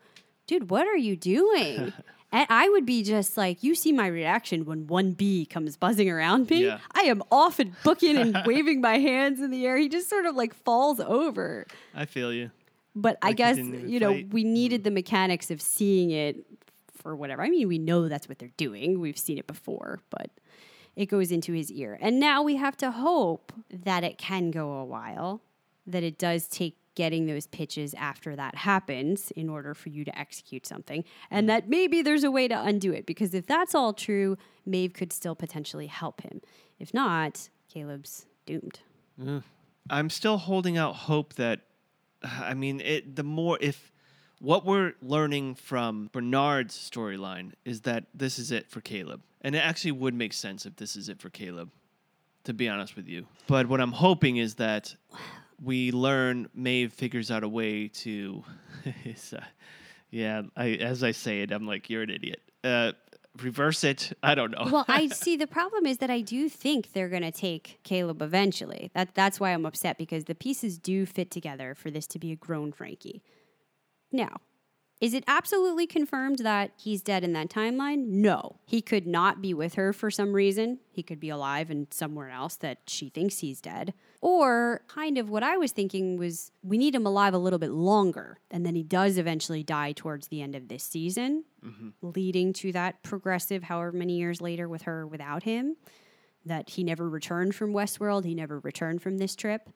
dude, what are you doing? and I would be just like, you see my reaction when one bee comes buzzing around me. Yeah. I am off and booking and waving my hands in the air. He just sort of like falls over. I feel you. But I Like he guess, you know, fight. we needed mm. the mechanics of seeing it for whatever. I mean, we know that's what they're doing. We've seen it before, but it goes into his ear. And now we have to hope that it can go a while, that it does take getting those pitches after that happens in order for you to execute something, and mm. that maybe there's a way to undo it. Because if that's all true, Maeve could still potentially help him. If not, Caleb's doomed. Ugh. I'm still holding out hope that, I mean, it. The more if what we're learning from Bernard's storyline is that this is it for Caleb. And it actually would make sense if this is it for Caleb, to be honest with you. But what I'm hoping is that we learn Maeve figures out a way to. uh, yeah, I, as I say it, I'm like, you're an idiot. Uh, reverse it. I don't know. well, I see the problem is that I do think they're going to take Caleb eventually. That that's why I'm upset because the pieces do fit together for this to be a grown Frankie. Now, is it absolutely confirmed that he's dead in that timeline? No. He could not be with her for some reason. He could be alive and somewhere else that she thinks he's dead. Or, kind of what I was thinking was we need him alive a little bit longer. And then he does eventually die towards the end of this season, leading to that progressive, however many years later, with her without him. That he never returned from Westworld, he never returned from this trip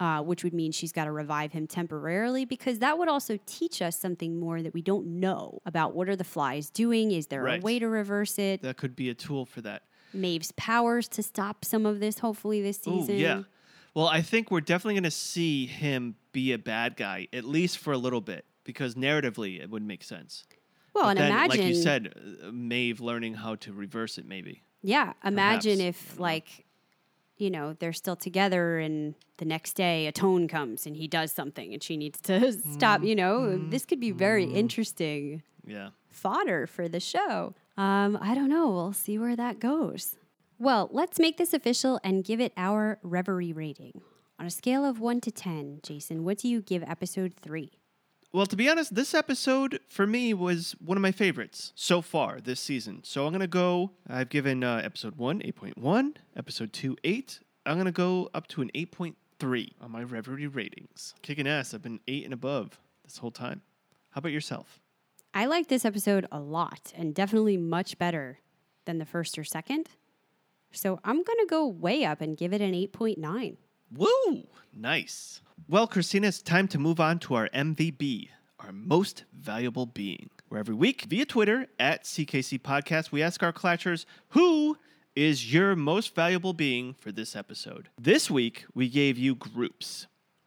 uh, which would mean she's got to revive him temporarily because that would also teach us something more that we don't know about what are the flies doing is there Right. a way to reverse it that could be a tool for that. maeve's powers to stop some of this hopefully this Ooh, season yeah. Well, I think we're definitely going to see him be a bad guy, at least for a little bit, because narratively it would make sense. well But and then, imagine like you said, uh, Maeve learning how to reverse it, maybe. yeah imagine Perhaps. if like you know they're still together and the next day a tone comes and he does something and she needs to stop you know Mm-hmm. this could be very interesting Yeah. fodder for the show. Um, I don't know. We'll see where that goes. Well, let's make this official and give it our reverie rating. On a scale of 1 to 10, Jason, what do you give episode 3? Well, to be honest, this episode for me was one of my favorites so far this season. So I'm going to go, I've given uh, episode 1 8.1, episode 2 8. I'm going to go up to an 8.3 on my Reverie ratings. Kicking ass. I've been 8 and above this whole time. How about yourself? I like this episode a lot and definitely much better than the first or second. So I'm going to go way up and give it an 8.9. Woo! Nice. Well, Christina, it's time to move on to our MVB, our most valuable being. Where every week via Twitter at CKC Podcast, we ask our clatchers who is your most valuable being for this episode. This week, we gave you groups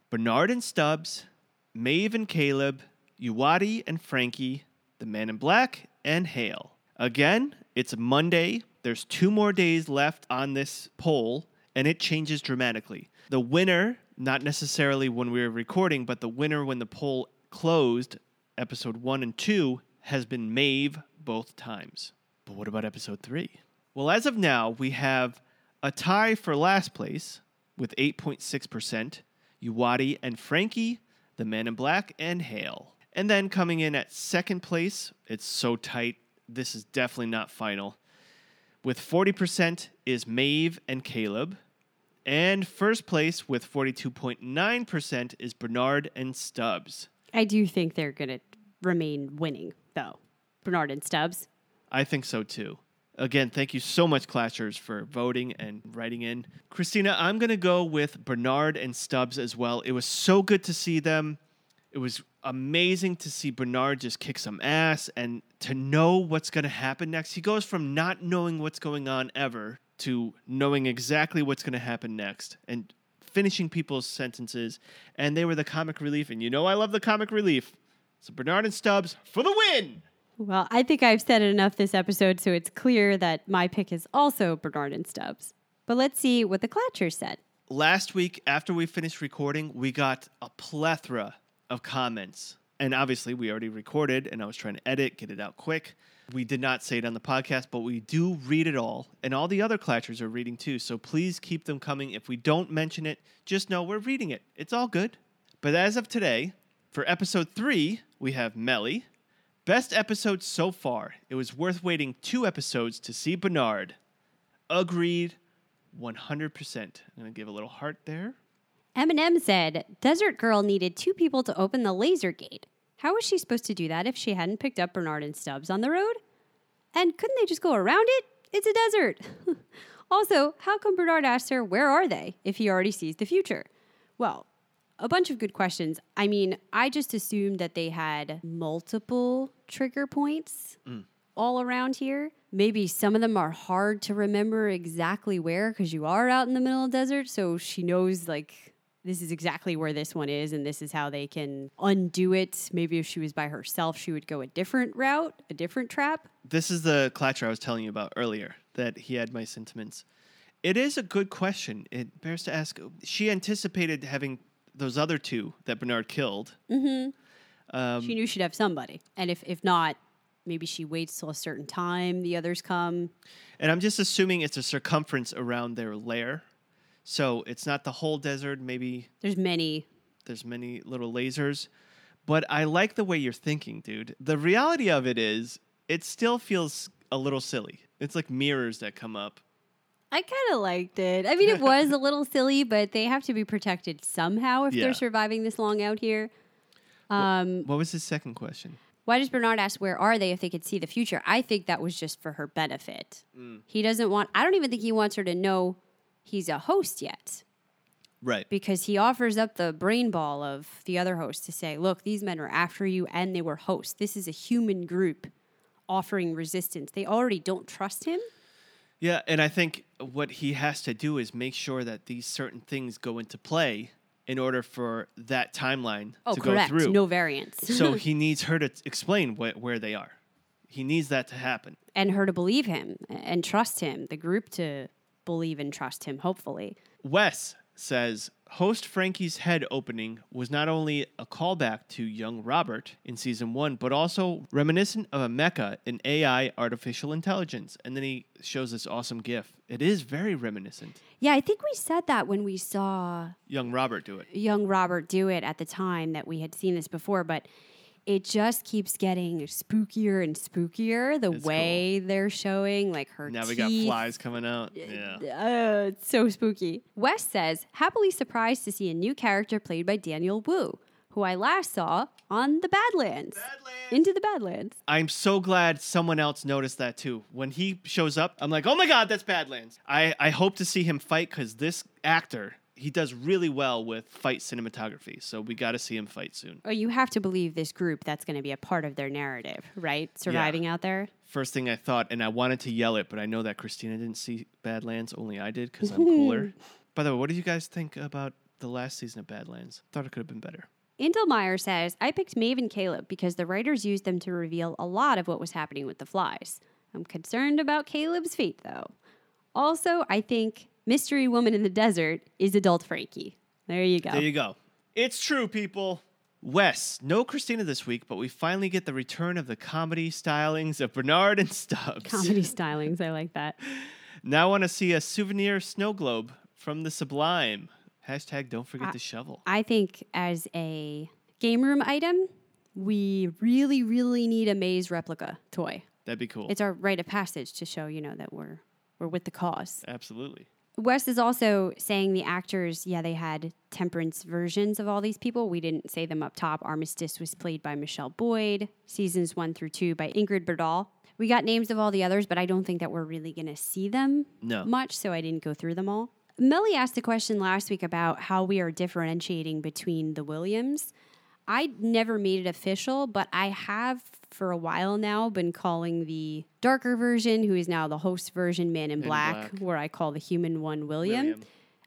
Bernard and Stubbs, Maeve and Caleb, Uwade and Frankie, the Man in Black, and Hale. Again, it's Monday. There's two more days left on this poll, and it changes dramatically. The winner, not necessarily when we were recording, but the winner when the poll closed, episode one and two, has been Maeve both times. But what about episode three? Well, as of now, we have a tie for last place with 8.6%, Uwade and Frankie, the Man in Black, and Hale. And then coming in at second place, it's so tight, this is definitely not final. With 40% is Maeve and Caleb. And first place with 42.9% is Bernard and Stubbs. I do think they're going to remain winning, though. Bernard and Stubbs. I think so too. Again, thank you so much, Clatchers, for voting and writing in. Christina, I'm going to go with Bernard and Stubbs as well. It was so good to see them. It was amazing to see Bernard just kick some ass and to know what's going to happen next. He goes from not knowing what's going on ever to knowing exactly what's going to happen next and finishing people's sentences. And they were the comic relief. And you know, I love the comic relief. So, Bernard and Stubbs for the win. Well, I think I've said it enough this episode, so it's clear that my pick is also Bernard and Stubbs. But let's see what the Clatchers said. last week after we finished recording, we got a plethora of comments. And obviously, we already recorded, and I was trying to edit, get it out quick. We did not say it on the podcast, but we do read it all. And all the other Clatchers are reading too. So please keep them coming. If we don't mention it, just know we're reading it. It's all good. But as of today, for episode three, we have Melly. Best episode so far. It was worth waiting two episodes to see Bernard. Agreed 100%. I'm going to give a little heart there. Eminem said, Desert Girl needed two people to open the laser gate. How was she supposed to do that if she hadn't picked up Bernard and Stubbs on the road? And couldn't they just go around it? It's a desert. also, how come Bernard asked her, Where are they? if he already sees the future? Well, a bunch of good questions. I mean, I just assumed that they had multiple trigger points mm. all around here. Maybe some of them are hard to remember exactly where because you are out in the middle of the desert. So she knows like this is exactly where this one is and this is how they can undo it. Maybe if she was by herself, she would go a different route, a different trap. This is the Clatcher I was telling you about earlier, that he had my sentiments. It is a good question. It bears to ask. She anticipated having those other two that Bernard killed. Mm-hmm. Um, she knew she'd have somebody. And if, if not, maybe she waits till a certain time, the others come. And I'm just assuming it's a circumference around their lair. So it's not the whole desert. Maybe There's many. there's many little lasers. But I like the way you're thinking, dude. The reality of it is, it still feels a little silly. It's like mirrors that come up. I kind of liked it. I mean, it was a little silly, but they have to be protected somehow if Yeah. they're surviving this long out here. Um, What was his second question? Why does Bernard ask where are they if they could see the future? I think that was just for her benefit. Mm. He doesn't want, I don't even think he wants her to know he's a host yet Right. because he offers up the brain ball of the other host to say, look, these men are after you and they were hosts. This is a human group offering resistance. They already don't trust him. Yeah, and I think what he has to do is make sure that these certain things go into play in order for that timeline Oh, to correct. go through. No variance. so he needs her to explain wh- where they are. He needs that to happen. and her to believe him and trust him, the group to believe and trust him, hopefully. Wes says host Frankie's head opening was not only a callback to young Robert in season one, but also reminiscent of a mecha in AI artificial intelligence. And then he shows this awesome GIF. It is very reminiscent. Yeah, I think we said that when we saw Young Robert do it. young Robert do it at the time that we had seen this before, but it just keeps getting spookier and spookier the way they're showing like her Now we got flies coming out. Yeah. Uh, it's so spooky. Wes says, happily surprised to see a new character played by Daniel Wu, who I last saw on the badlands. Badlands. Into the Badlands. I'm so glad someone else noticed that too. When he shows up, I'm like, oh my god, that's Badlands. I, I hope to see him fight because this actor, he does really well with fight cinematography. So we got to see him fight soon. Oh, you have to believe this group that's going to be a part of their narrative, right? Surviving out there. First thing I thought, and I wanted to yell it, but I know that Christina didn't see Badlands, only I did because I'm cooler. By the way, what do you guys think about the last season of Badlands? Thought it could have been better. Indelmeyer says, I picked Maeve and Caleb because the writers used them to reveal a lot of what was happening with the flies. I'm concerned about Caleb's fate, though. Also, I think Mystery Woman in the Desert is adult Frankie. There you go. There you go. It's true, people. Wes, no Christina this week, but we finally get the return of the comedy stylings of Bernard and Stubbs. Comedy stylings. I like that. Now I want to see a souvenir snow globe from the Sublime. Hashtag don't forget I- the shovel. I think as a game room item, we really, really need a maze replica toy. That'd be cool. It's our rite of passage to show, you know, that we're we're with the cause. Absolutely. Wes is also saying the actors, yeah, they had temperance versions of all these people. We didn't say them up top. Armistice was played by Michelle Boyd, seasons one through two by Ingrid Berdal. We got names of all the others, but I don't think that we're really going to see them No. much, so I didn't go through them all. Melly asked a question last week about how we are differentiating between the Williams. I never made it official, but I have for a while now been calling the darker version, who is now the host version, Man in, in Black, Black. where I call the human one William. William.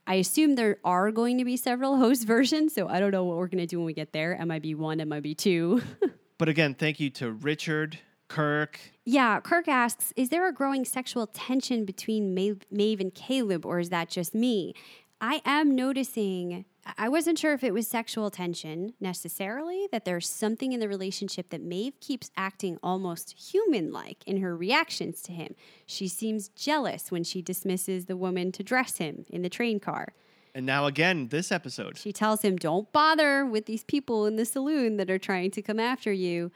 I assume there are going to be several host versions, so I don't know what we're going to do when we get there. MIB 1, MIB 2. But again, thank you to Richard, Kirk. Yeah, Kirk asks, is there a growing sexual tension between Maeve, Maeve and Caleb, or is that just me? I am noticing, I wasn't sure if it was sexual tension necessarily, that there's something in the relationship that Maeve keeps acting almost human like in her reactions to him. She seems jealous when she dismisses the woman to dress him in the train car. And now again, this episode. She tells him, Don't bother with these people in the saloon that are trying to come after you.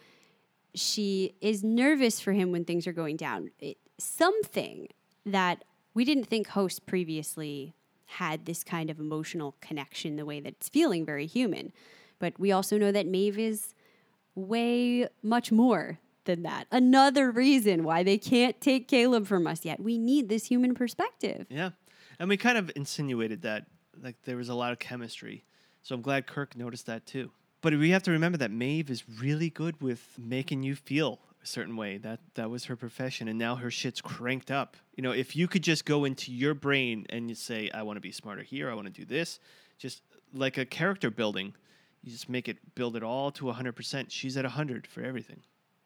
She is nervous for him when things are going down. It, something that we didn't think hosts previously had this kind of emotional connection the way that it's feeling very human. But we also know that Maeve is way much more than that. Another reason why they can't take Caleb from us yet. We need this human perspective. Yeah. And we kind of insinuated that like there was a lot of chemistry. So I'm glad Kirk noticed that too. But we have to remember that Maeve is really good with making you feel a certain way. That that was her profession and now her shit's cranked up. You know, if you could just go into your brain and you say I want to be smarter here, I want to do this, just like a character building. You just make it build it all to 100%. She's at 100 for everything.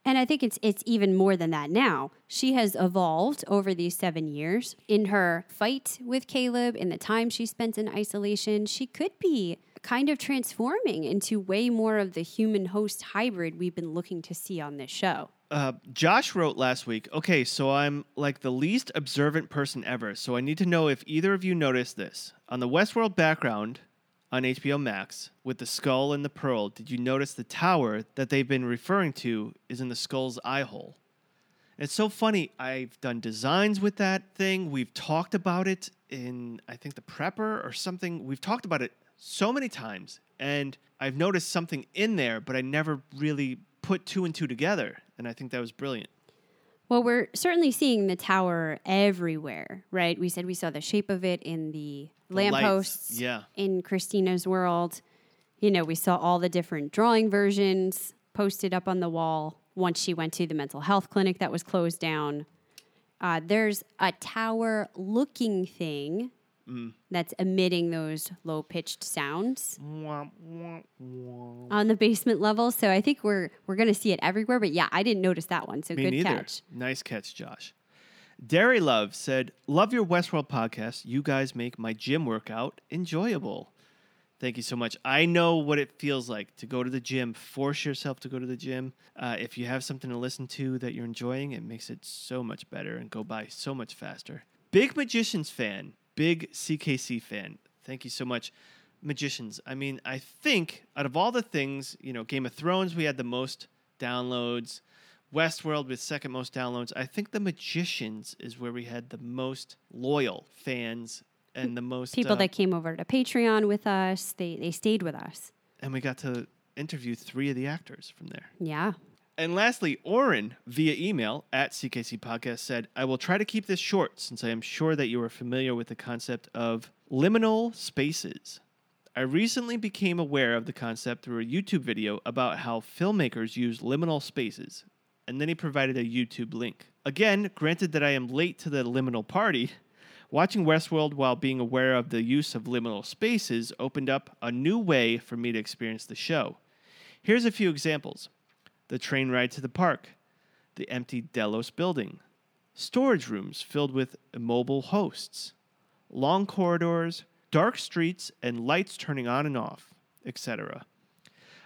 And I think it's it's even more than that now. She has evolved over these seven years in her fight with Caleb, in the time she spent in isolation. She could be kind of transforming into way more of the human host hybrid we've been looking to see on this show. Uh, Josh wrote last week, okay, so I'm like the least observant person ever, so I need to know if either of you noticed this. On the Westworld background on HBO Max, with the skull and the pearl, did you notice the tower that they've been referring to is in the skull's eye hole? It's so funny. I've done designs with that thing. We've talked about it in, I think, the prepper or something. We've talked about it so many times, and I've noticed something in there, but I never really put two and two together. And I think that was brilliant. Well, we're certainly seeing the tower everywhere, right? We said we saw the shape of it in the, The lampposts yeah. in Christina's world. You know, we saw all the different drawing versions posted up on the wall once she went to the mental health clinic that was closed down. Uh, there's a tower looking thing Mm. that's emitting those low pitched sounds on the basement level. So I think we're we're gonna see it everywhere. But yeah, I didn't notice that one. So Me good neither. catch. Nice catch, Josh. Dairy Love said, Love your Westworld podcast. You guys make my gym workout enjoyable. Thank you so much. I know what it feels like to go to the gym. Force yourself to go to the gym. Uh, if you have something to listen to that you're enjoying, it makes it so much better and go by so much faster. Big Magicians fan, big CKC fan. Thank you so much. Magicians. I mean, I think out of all the things, you know, Game of Thrones, we had the most downloads. Westworld with second most downloads. I think The Magicians is where we had the most loyal fans and the most People uh, that came over to Patreon with us, they they stayed with us. and we got to interview three of the actors from there. Yeah. And lastly, Oren via email at CKC Podcast said, I will try to keep this short since I am sure that you are familiar with the concept of liminal spaces. I recently became aware of the concept through a YouTube video about how filmmakers use liminal spaces, and then he provided a YouTube link. Again, granted that I am late to the liminal party, watching Westworld while being aware of the use of liminal spaces opened up a new way for me to experience the show. Here's a few examples the train ride to the park, the empty Delos building, storage rooms filled with immobile hosts, long corridors, dark streets, and lights turning on and off, etc.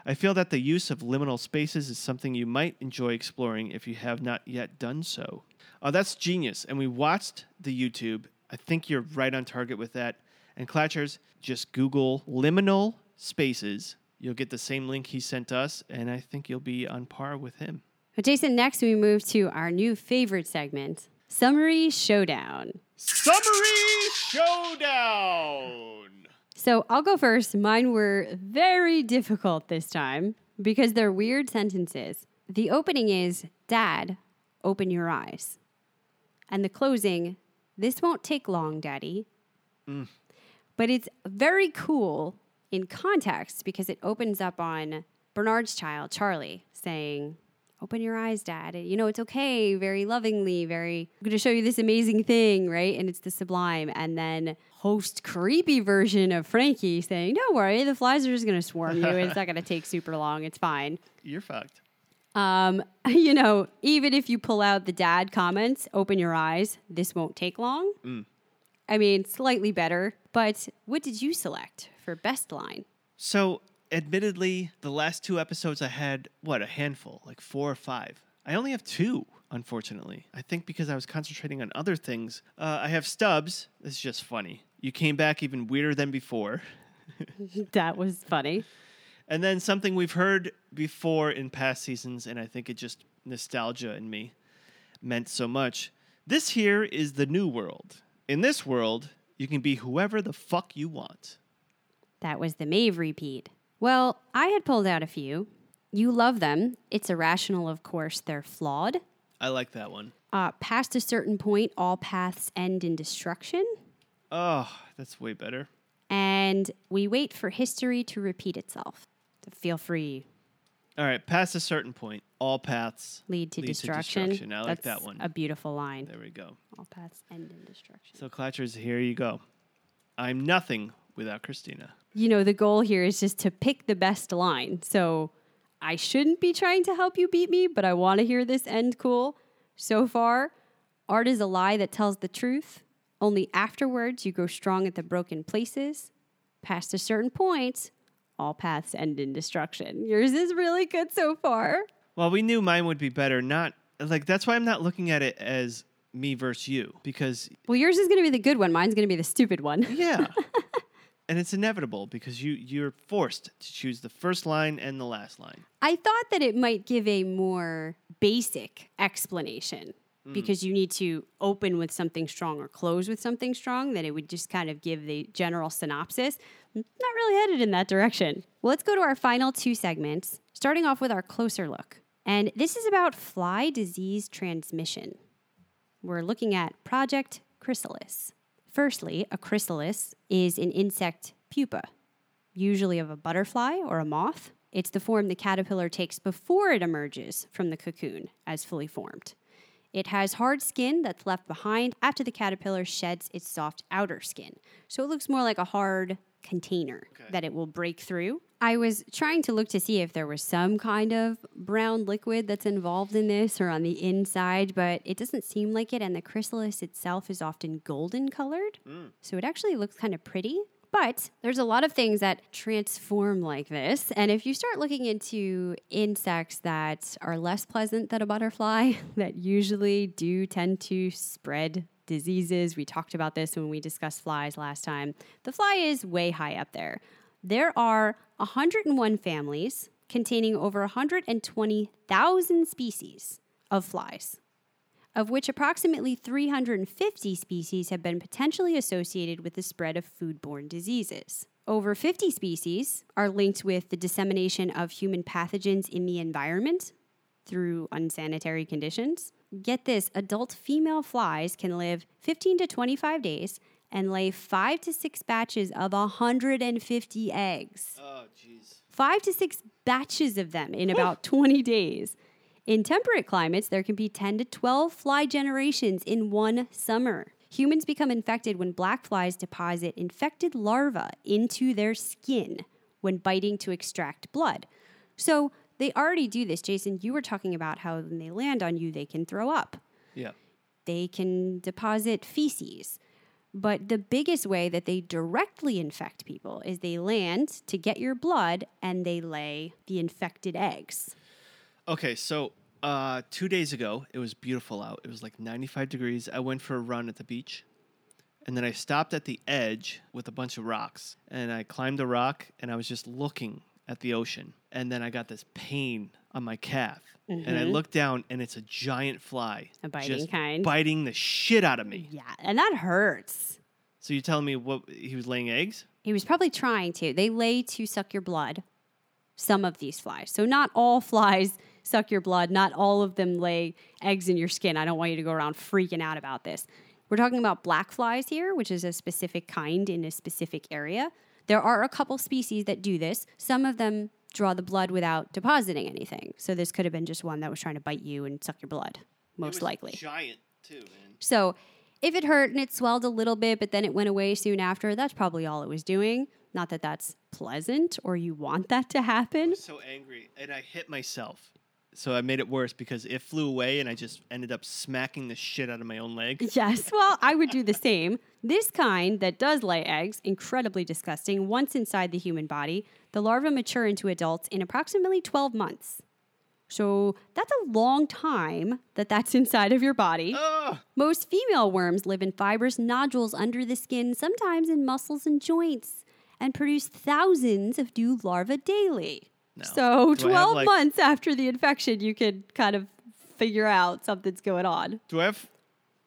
I feel that the use of liminal spaces is something you might enjoy exploring if you have not yet done so. Oh, that's genius. And we watched the YouTube. I think you're right on target with that. And Clatchers, just Google liminal spaces. You'll get the same link he sent us, and I think you'll be on par with him. But Jason, next we move to our new favorite segment, Summary Showdown. Summary Showdown! So I'll go first. Mine were very difficult this time because they're weird sentences. The opening is Dad, open your eyes. And the closing, this won't take long, Daddy. Mm. But it's very cool in context because it opens up on Bernard's child, Charlie, saying, Open your eyes, Dad. You know, it's okay, very lovingly, very, I'm going to show you this amazing thing, right? And it's the sublime. And then host creepy version of Frankie saying, Don't worry, the flies are just going to swarm you. It's not going to take super long. It's fine. You're fucked. Um, you know, even if you pull out the dad comments, open your eyes, this won't take long. Mm. I mean, slightly better. But what did you select for best line? So, admittedly, the last two episodes I had, what, a handful, like four or five. I only have two, unfortunately. I think because I was concentrating on other things. Uh, I have Stubbs. This is just funny. You came back even weirder than before. that was funny. And then something we've heard before in past seasons, and I think it just nostalgia in me meant so much. This here is the new world. In this world, you can be whoever the fuck you want. That was the Maeve repeat. Well, I had pulled out a few. You love them. It's irrational, of course, they're flawed. I like that one. Uh, past a certain point, all paths end in destruction. Oh, that's way better. And we wait for history to repeat itself. So feel free, All right, past a certain point, all paths lead to destruction. destruction. I like That's that one. A beautiful line. There we go. All paths end in destruction. So, Clatchers, here you go. I'm nothing without Christina. you know, the goal here is just to pick the best line. So I shouldn't be trying to help you beat me, but I want to hear this end cool. So far, art is a lie that tells the truth. Only afterwards you grow strong at the broken places. Past a certain point, all paths end in destruction. Yours is really good so far. Well, we knew mine would be better. Not like that's why I'm not looking at it as me versus you because Well, yours is going to be the good one. Mine's going to be the stupid one. yeah. and it's inevitable because you you're forced to choose the first line and the last line. I thought that it might give a more basic explanation Mm. because you need to open with something strong or close with something strong, that it would just kind of give the general synopsis. Not really headed in that direction. Well, let's go to our final two segments, starting off with our closer look. And this is about fly disease transmission. We're looking at Project Chrysalis. Firstly, a chrysalis is an insect pupa, usually of a butterfly or a moth. It's the form the caterpillar takes before it emerges from the cocoon as fully formed. It has hard skin that's left behind after the caterpillar sheds its soft outer skin. So it looks more like a hard container that it will break through. I was trying to look to see if there was some kind of brown liquid that's involved in this or on the inside, but it doesn't seem like it. And the chrysalis itself is often golden colored. Mm. So it actually looks kind of pretty. But there's a lot of things that transform like this. And if you start looking into insects that are less pleasant than a butterfly, that usually do tend to spread diseases, we talked about this when we discussed flies last time. The fly is way high up there. There are 101 families containing over 120,000 species of flies of which approximately 350 species have been potentially associated with the spread of foodborne diseases. Over 50 species are linked with the dissemination of human pathogens in the environment through unsanitary conditions. Get this adult female flies can live 15 to 25 days and lay five to six batches of 150 eggs. Oh, jeez. Five to six batches of them in about 20 days. In temperate climates, there can be 10 to 12 fly generations in one summer. Humans become infected when black flies deposit infected larvae into their skin when biting to extract blood. So they already do this. Jason, you were talking about how when they land on you, they can throw up, Yeah. they can deposit feces. But the biggest way that they directly infect people is they land to get your blood and they lay the infected eggs. Okay, so uh, two days ago, it was beautiful out. It was like 95 degrees. I went for a run at the beach. And then I stopped at the edge with a bunch of rocks. And I climbed a rock and I was just looking at the ocean. And then I got this pain on my calf. And I mm-hmm. look down and it's a giant fly. A biting just kind. Biting the shit out of me. Yeah, and that hurts. So you're telling me what he was laying eggs? He was probably trying to. They lay to suck your blood, some of these flies. So, not all flies suck your blood, not all of them lay eggs in your skin. I don't want you to go around freaking out about this. We're talking about black flies here, which is a specific kind in a specific area. There are a couple species that do this. Some of them draw the blood without depositing anything. So, this could have been just one that was trying to bite you and suck your blood, most likely. Giant too, man. So if it hurt and it swelled a little bit, but then it went away soon after, that's probably all it was doing. Not that that's pleasant or you want that to happen. So angry, and I hit myself. So I made it worse because it flew away, and I just ended up smacking the shit out of my own leg. Yes, well, I would do the same. This kind that does lay eggs, incredibly disgusting. Once inside the human body, the larvae mature into adults in approximately 12 months. So that's a long time that that's inside of your body. Most female worms live in fibrous nodules under the skin, sometimes in muscles and joints, and produce thousands of new larvae daily. So Do I have, 12 like- months after the infection, you can kind of figure out something's going on. Do I have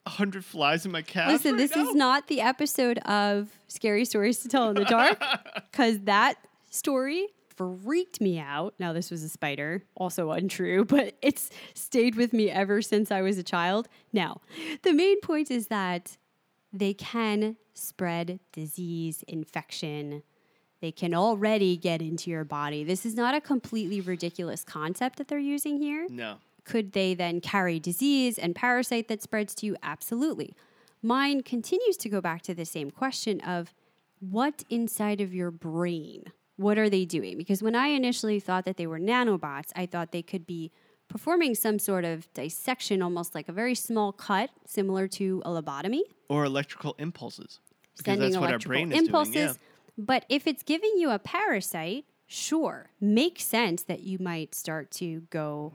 a hundred flies in my calf? Listen, right this now? is not the episode of Scary Stories to Tell in the Dark because that story freaked me out. Now, this was a spider, also untrue, but it's stayed with me ever since I was a child. Now, the main point is that they can spread disease, infection. They can already get into your body. This is not a completely ridiculous concept that they're using here. No. Could they then carry disease and parasite that spreads to you? Absolutely. Mine continues to go back to the same question of what inside of your brain? What are they doing? Because when I initially thought that they were nanobots, I thought they could be performing some sort of dissection, almost like a very small cut, similar to a lobotomy, Or electrical impulses. Because sending that's what our brain is impulses. doing. Yeah. But if it's giving you a parasite, sure, makes sense that you might start to go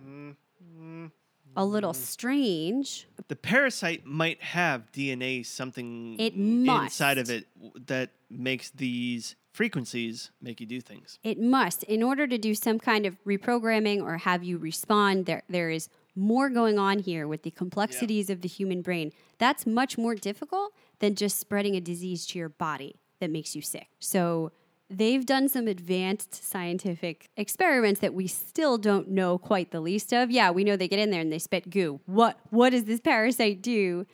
a little mm-hmm. strange. The parasite might have DNA something It inside of it that makes these frequencies make you do things. It must, in order to do some kind of reprogramming or have you respond, there there is more going on here with the complexities of the human brain. That's much more difficult than just spreading a disease to your body that makes you sick. So they've done some advanced scientific experiments that we still don't know quite the least of. Yeah, we know they get in there and they spit goo. What what does this parasite do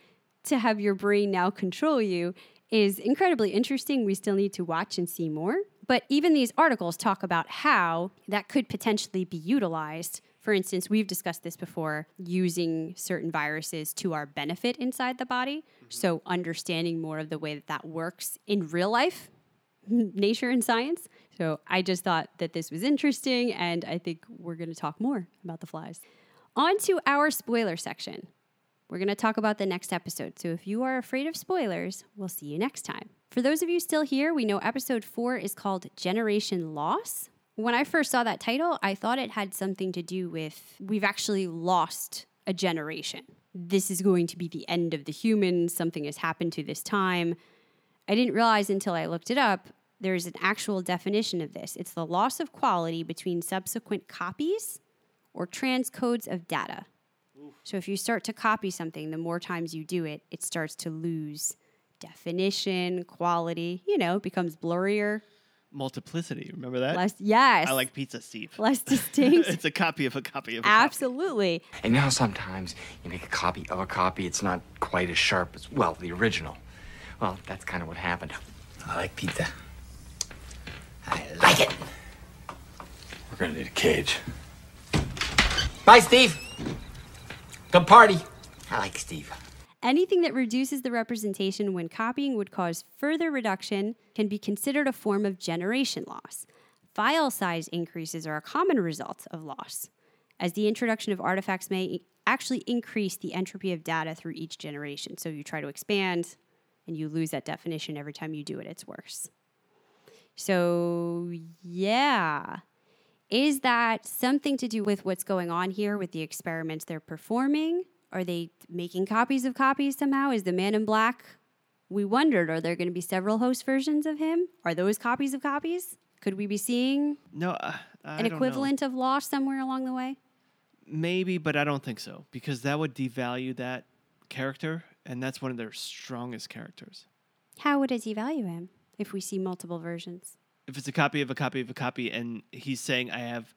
to have your brain now control you is incredibly interesting. We still need to watch and see more. But even these articles talk about how that could potentially be utilized. For instance, we've discussed this before using certain viruses to our benefit inside the body. Mm-hmm. So, understanding more of the way that that works in real life, nature and science. So, I just thought that this was interesting, and I think we're going to talk more about the flies. On to our spoiler section. We're going to talk about the next episode. So if you are afraid of spoilers, we'll see you next time. For those of you still here, we know episode four is called Generation Loss. When I first saw that title, I thought it had something to do with we've actually lost a generation. This is going to be the end of the human. Something has happened to this time. I didn't realize until I looked it up, there's an actual definition of this. It's the loss of quality between subsequent copies or transcodes of data. So if you start to copy something, the more times you do it, it starts to lose definition, quality, you know, becomes blurrier, Multiplicity, remember that? less yes. I like pizza, Steve. less distinct. it's a copy of a copy of a Absolutely. And now sometimes you make a copy of a copy, it's not quite as sharp as, well, the original. Well, that's kind of what happened. I like pizza. I like it. We're gonna need a cage. Bye, Steve. Good party. I like Steve. Anything that reduces the representation when copying would cause further reduction can be considered a form of generation loss. File size increases are a common result of loss, as the introduction of artifacts may actually increase the entropy of data through each generation. So you try to expand and you lose that definition every time you do it, it's worse. So, yeah. Is that something to do with what's going on here with the experiments they're performing? Are they making copies of copies somehow? Is the man in black? We wondered, are there going to be several host versions of him? Are those copies of copies? Could we be seeing No, uh, an know. equivalent of loss somewhere along the way? Maybe, but I don't think so because that would devalue that character, and that's one of their strongest characters. How would it devalue him if we see multiple versions? If it's a copy of a copy of a copy, and he's saying, "I have,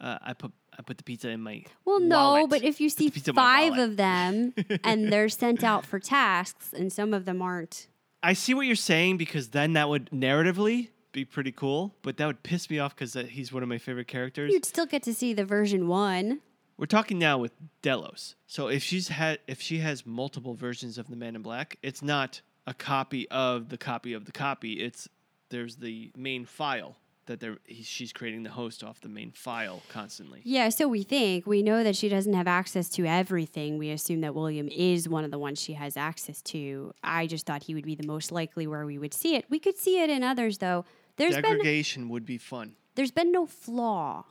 uh, I put, I put the pizza in my." Well, no, wallet. but if you see pizza in my five wallet. of them and they're sent out for tasks and some of them aren't, I see what you're saying because then that would narratively be pretty cool, but that would piss me off because uh, he's one of my favorite characters. you'd still get to see the version one. We're talking now with Delos. So if she's had if she has multiple versions of the Man in Black, it's not a copy of the copy of the copy. It's there's the main file that they're he, she's creating the host off the main file constantly. Yeah, so we think. We know that she doesn't have access to everything. We assume that William is one of the ones she has access to. I just thought he would be the most likely where we would see it. We could see it in others though. There's been Degradation would be fun. there's been no flaw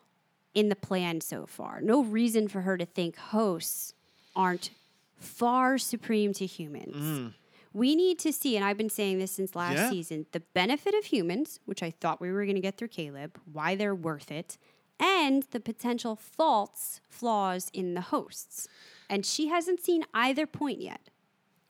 in the plan so far. No reason for her to think hosts aren't far supreme to humans. Mm. We need to see, and I've been saying this since last Yeah. season, the benefit of humans, which I thought we were going to get through Caleb, why they're worth it, and the potential faults, flaws in the hosts. And she hasn't seen either point yet.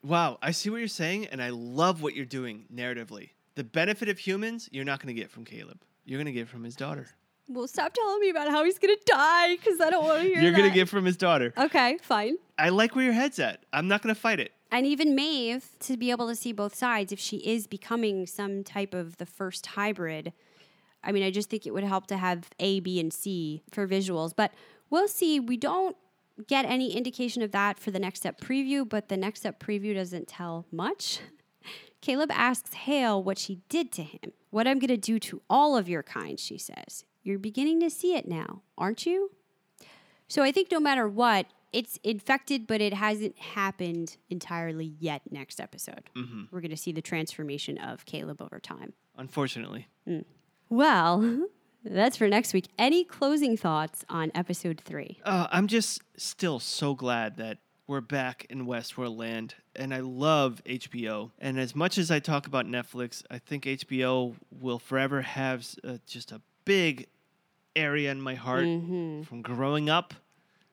Wow, I see what you're saying, and I love what you're doing narratively. The benefit of humans, you're not going to get from Caleb. You're going to get from his daughter. Well, stop telling me about how he's going to die because I don't want to hear You're going to that. get from his daughter. Okay, fine. I like where your head's at. I'm not going to fight it. and even Maeve to be able to see both sides if she is becoming some type of the first hybrid. I mean, I just think it would help to have A, B, and C for visuals, but we'll see. We don't get any indication of that for the next step preview, but the next step preview doesn't tell much. Caleb asks Hale what she did to him. What I'm going to do to all of your kind, she says. You're beginning to see it now, aren't you? So I think no matter what, it's infected, but it hasn't happened entirely yet next episode. Mhm. We're going to see the transformation of Caleb over time. Unfortunately. Mm. Well, that's for next week. Any closing thoughts on episode three? Uh, I'm just still so glad that we're back in Westworld land, and I love HBO. And as much as I talk about Netflix, I think HBO will forever have uh, just a big area in my heart. Mhm. From growing up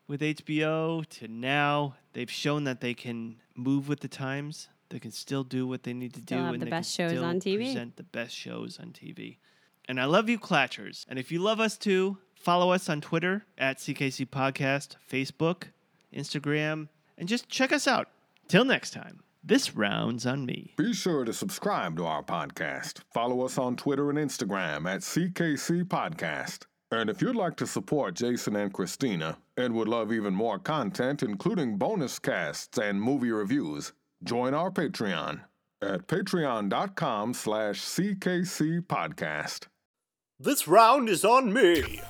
with HBO to now, they've shown that they can move with the times. They can still do what they need to Still do, and the they best can shows still on TV. Present the best shows on TV. And I love you, Clatchers. And if you love us too, follow us on Twitter at CKC Podcast, Facebook, Instagram, and just check us out. Till next time, this round's on me. Be sure to subscribe to our podcast. Follow us on Twitter and Instagram at CKC Podcast. And if you'd like to support Jason and Christina and would love even more content, including bonus casts and movie reviews, join our Patreon at patreon.com slash CKC Podcast. This round is on me.